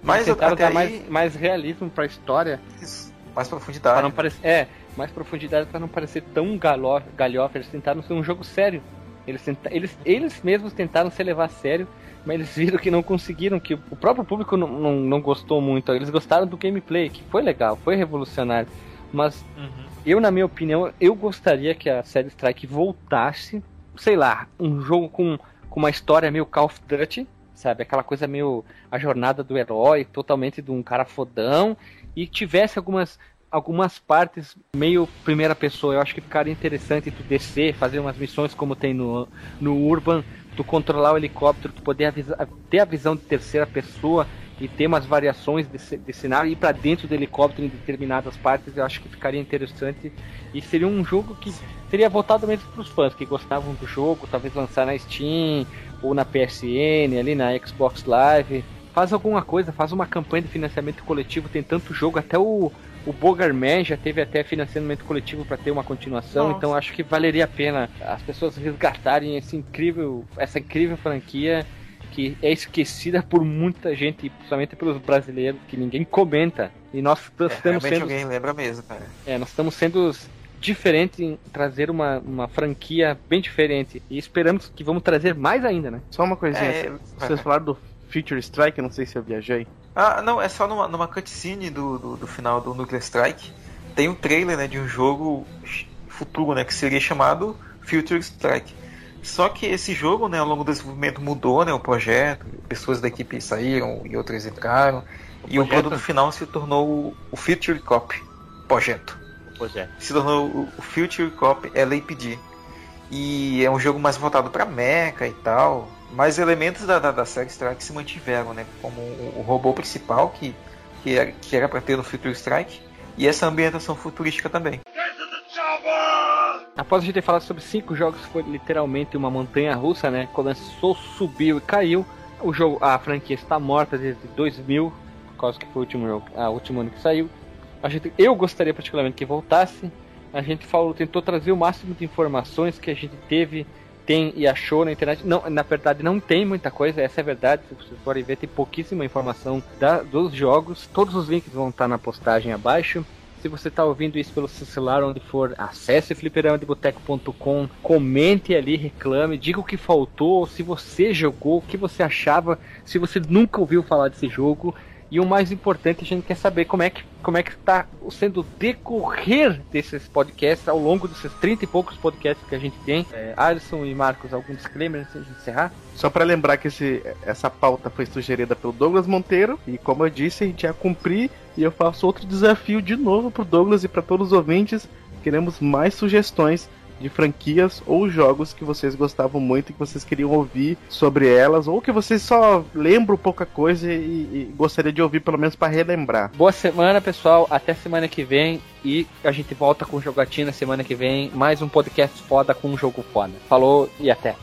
A: Mas tentaram dar aí... mais, mais realismo pra história.
C: Isso, mais profundidade.
A: não parecer, é, mais profundidade para não parecer tão galhofa. Eles tentaram ser um jogo sério. Eles, tenta, eles, eles mesmos tentaram se levar a sério, mas eles viram que não conseguiram, que o próprio público não, não, não gostou muito. Eles gostaram do gameplay, que foi legal, foi revolucionário. Mas uhum. eu, na minha opinião, eu gostaria que a série Strike voltasse, sei lá, um jogo com, com uma história meio Call of Duty, sabe? Aquela coisa meio a jornada do herói, totalmente de um cara fodão, e tivesse algumas algumas partes meio primeira pessoa. Eu acho que ficaria interessante tu descer, fazer umas missões como tem no, no Urban, tu controlar o helicóptero, tu poder ter a visão de terceira pessoa e ter umas variações de, de cenário, ir para dentro do helicóptero em determinadas partes, eu acho que ficaria interessante. E seria um jogo que seria voltado mesmo para os fãs que gostavam do jogo, talvez lançar na Steam ou na PSN, ali na Xbox Live. Faz alguma coisa, faz uma campanha de financiamento coletivo, tem tanto jogo, até o, o Bogarman já teve até financiamento coletivo para ter uma continuação, Nossa. então acho que valeria a pena as pessoas resgatarem esse incrível, essa incrível franquia que é esquecida por muita gente, principalmente pelos brasileiros, que ninguém comenta. E nós é, estamos sendo.
C: alguém lembra mesmo, cara.
A: É, nós estamos sendo diferentes em trazer uma, uma franquia bem diferente. E esperamos que vamos trazer mais ainda, né?
B: Só uma coisinha. É, vocês falaram do Future Strike, não sei se eu viajei.
C: Ah, não, é só numa, numa cutscene do, do, do, final do Nuclear Strike. Tem um trailer né, de um jogo futuro, né? Que seria chamado Future Strike. Só que esse jogo, né, ao longo do desenvolvimento mudou, né, o projeto, pessoas da equipe saíram e outras entraram, o e projeto? o produto final se tornou o Future Cop projeto.
A: O projeto.
C: Se tornou o Future Cop LAPD. E é um jogo mais voltado para mecha e tal, mas elementos da, da, da série Strike se mantiveram, né? Como o, o robô principal, que, que, era, que era ter no Future Strike, e essa ambientação futurística também.
A: Após a gente ter falado sobre cinco jogos, foi literalmente uma montanha russa, né? Começou, subiu e caiu. O jogo, a franquia está morta desde 2000, por causa que foi o último jogo, a último ano que saiu. A gente, eu gostaria particularmente que voltasse. A gente falou, tentou trazer o máximo de informações que a gente teve tem e achou na internet. Não, na verdade não tem muita coisa, essa é a verdade. Se vocês forem ver, tem pouquíssima informação da, dos jogos. Todos os links vão estar na postagem abaixo. Se você está ouvindo isso pelo seu celular, onde for, acesse fliperamadeboteco.com, comente ali, reclame, diga o que faltou, se você jogou, o que você achava, se você nunca ouviu falar desse jogo. E o mais importante, a gente quer saber como é que como é que está sendo o decorrer desses podcasts ao longo desses 30 e poucos podcasts que a gente tem. É, Alisson e Marcos, algum disclaimer antes de encerrar?
B: Só para lembrar que esse, essa pauta foi sugerida pelo Douglas Monteiro e como eu disse, a gente ia cumprir e eu faço outro desafio de novo pro Douglas e para todos os ouvintes. Queremos mais sugestões de franquias ou jogos que vocês gostavam muito e que vocês queriam ouvir sobre elas, ou que vocês só lembram pouca coisa e, e gostaria de ouvir pelo menos para relembrar.
A: Boa semana, pessoal. Até semana que vem e a gente volta com jogatina semana que vem. Mais um podcast foda com um jogo foda. Falou e até.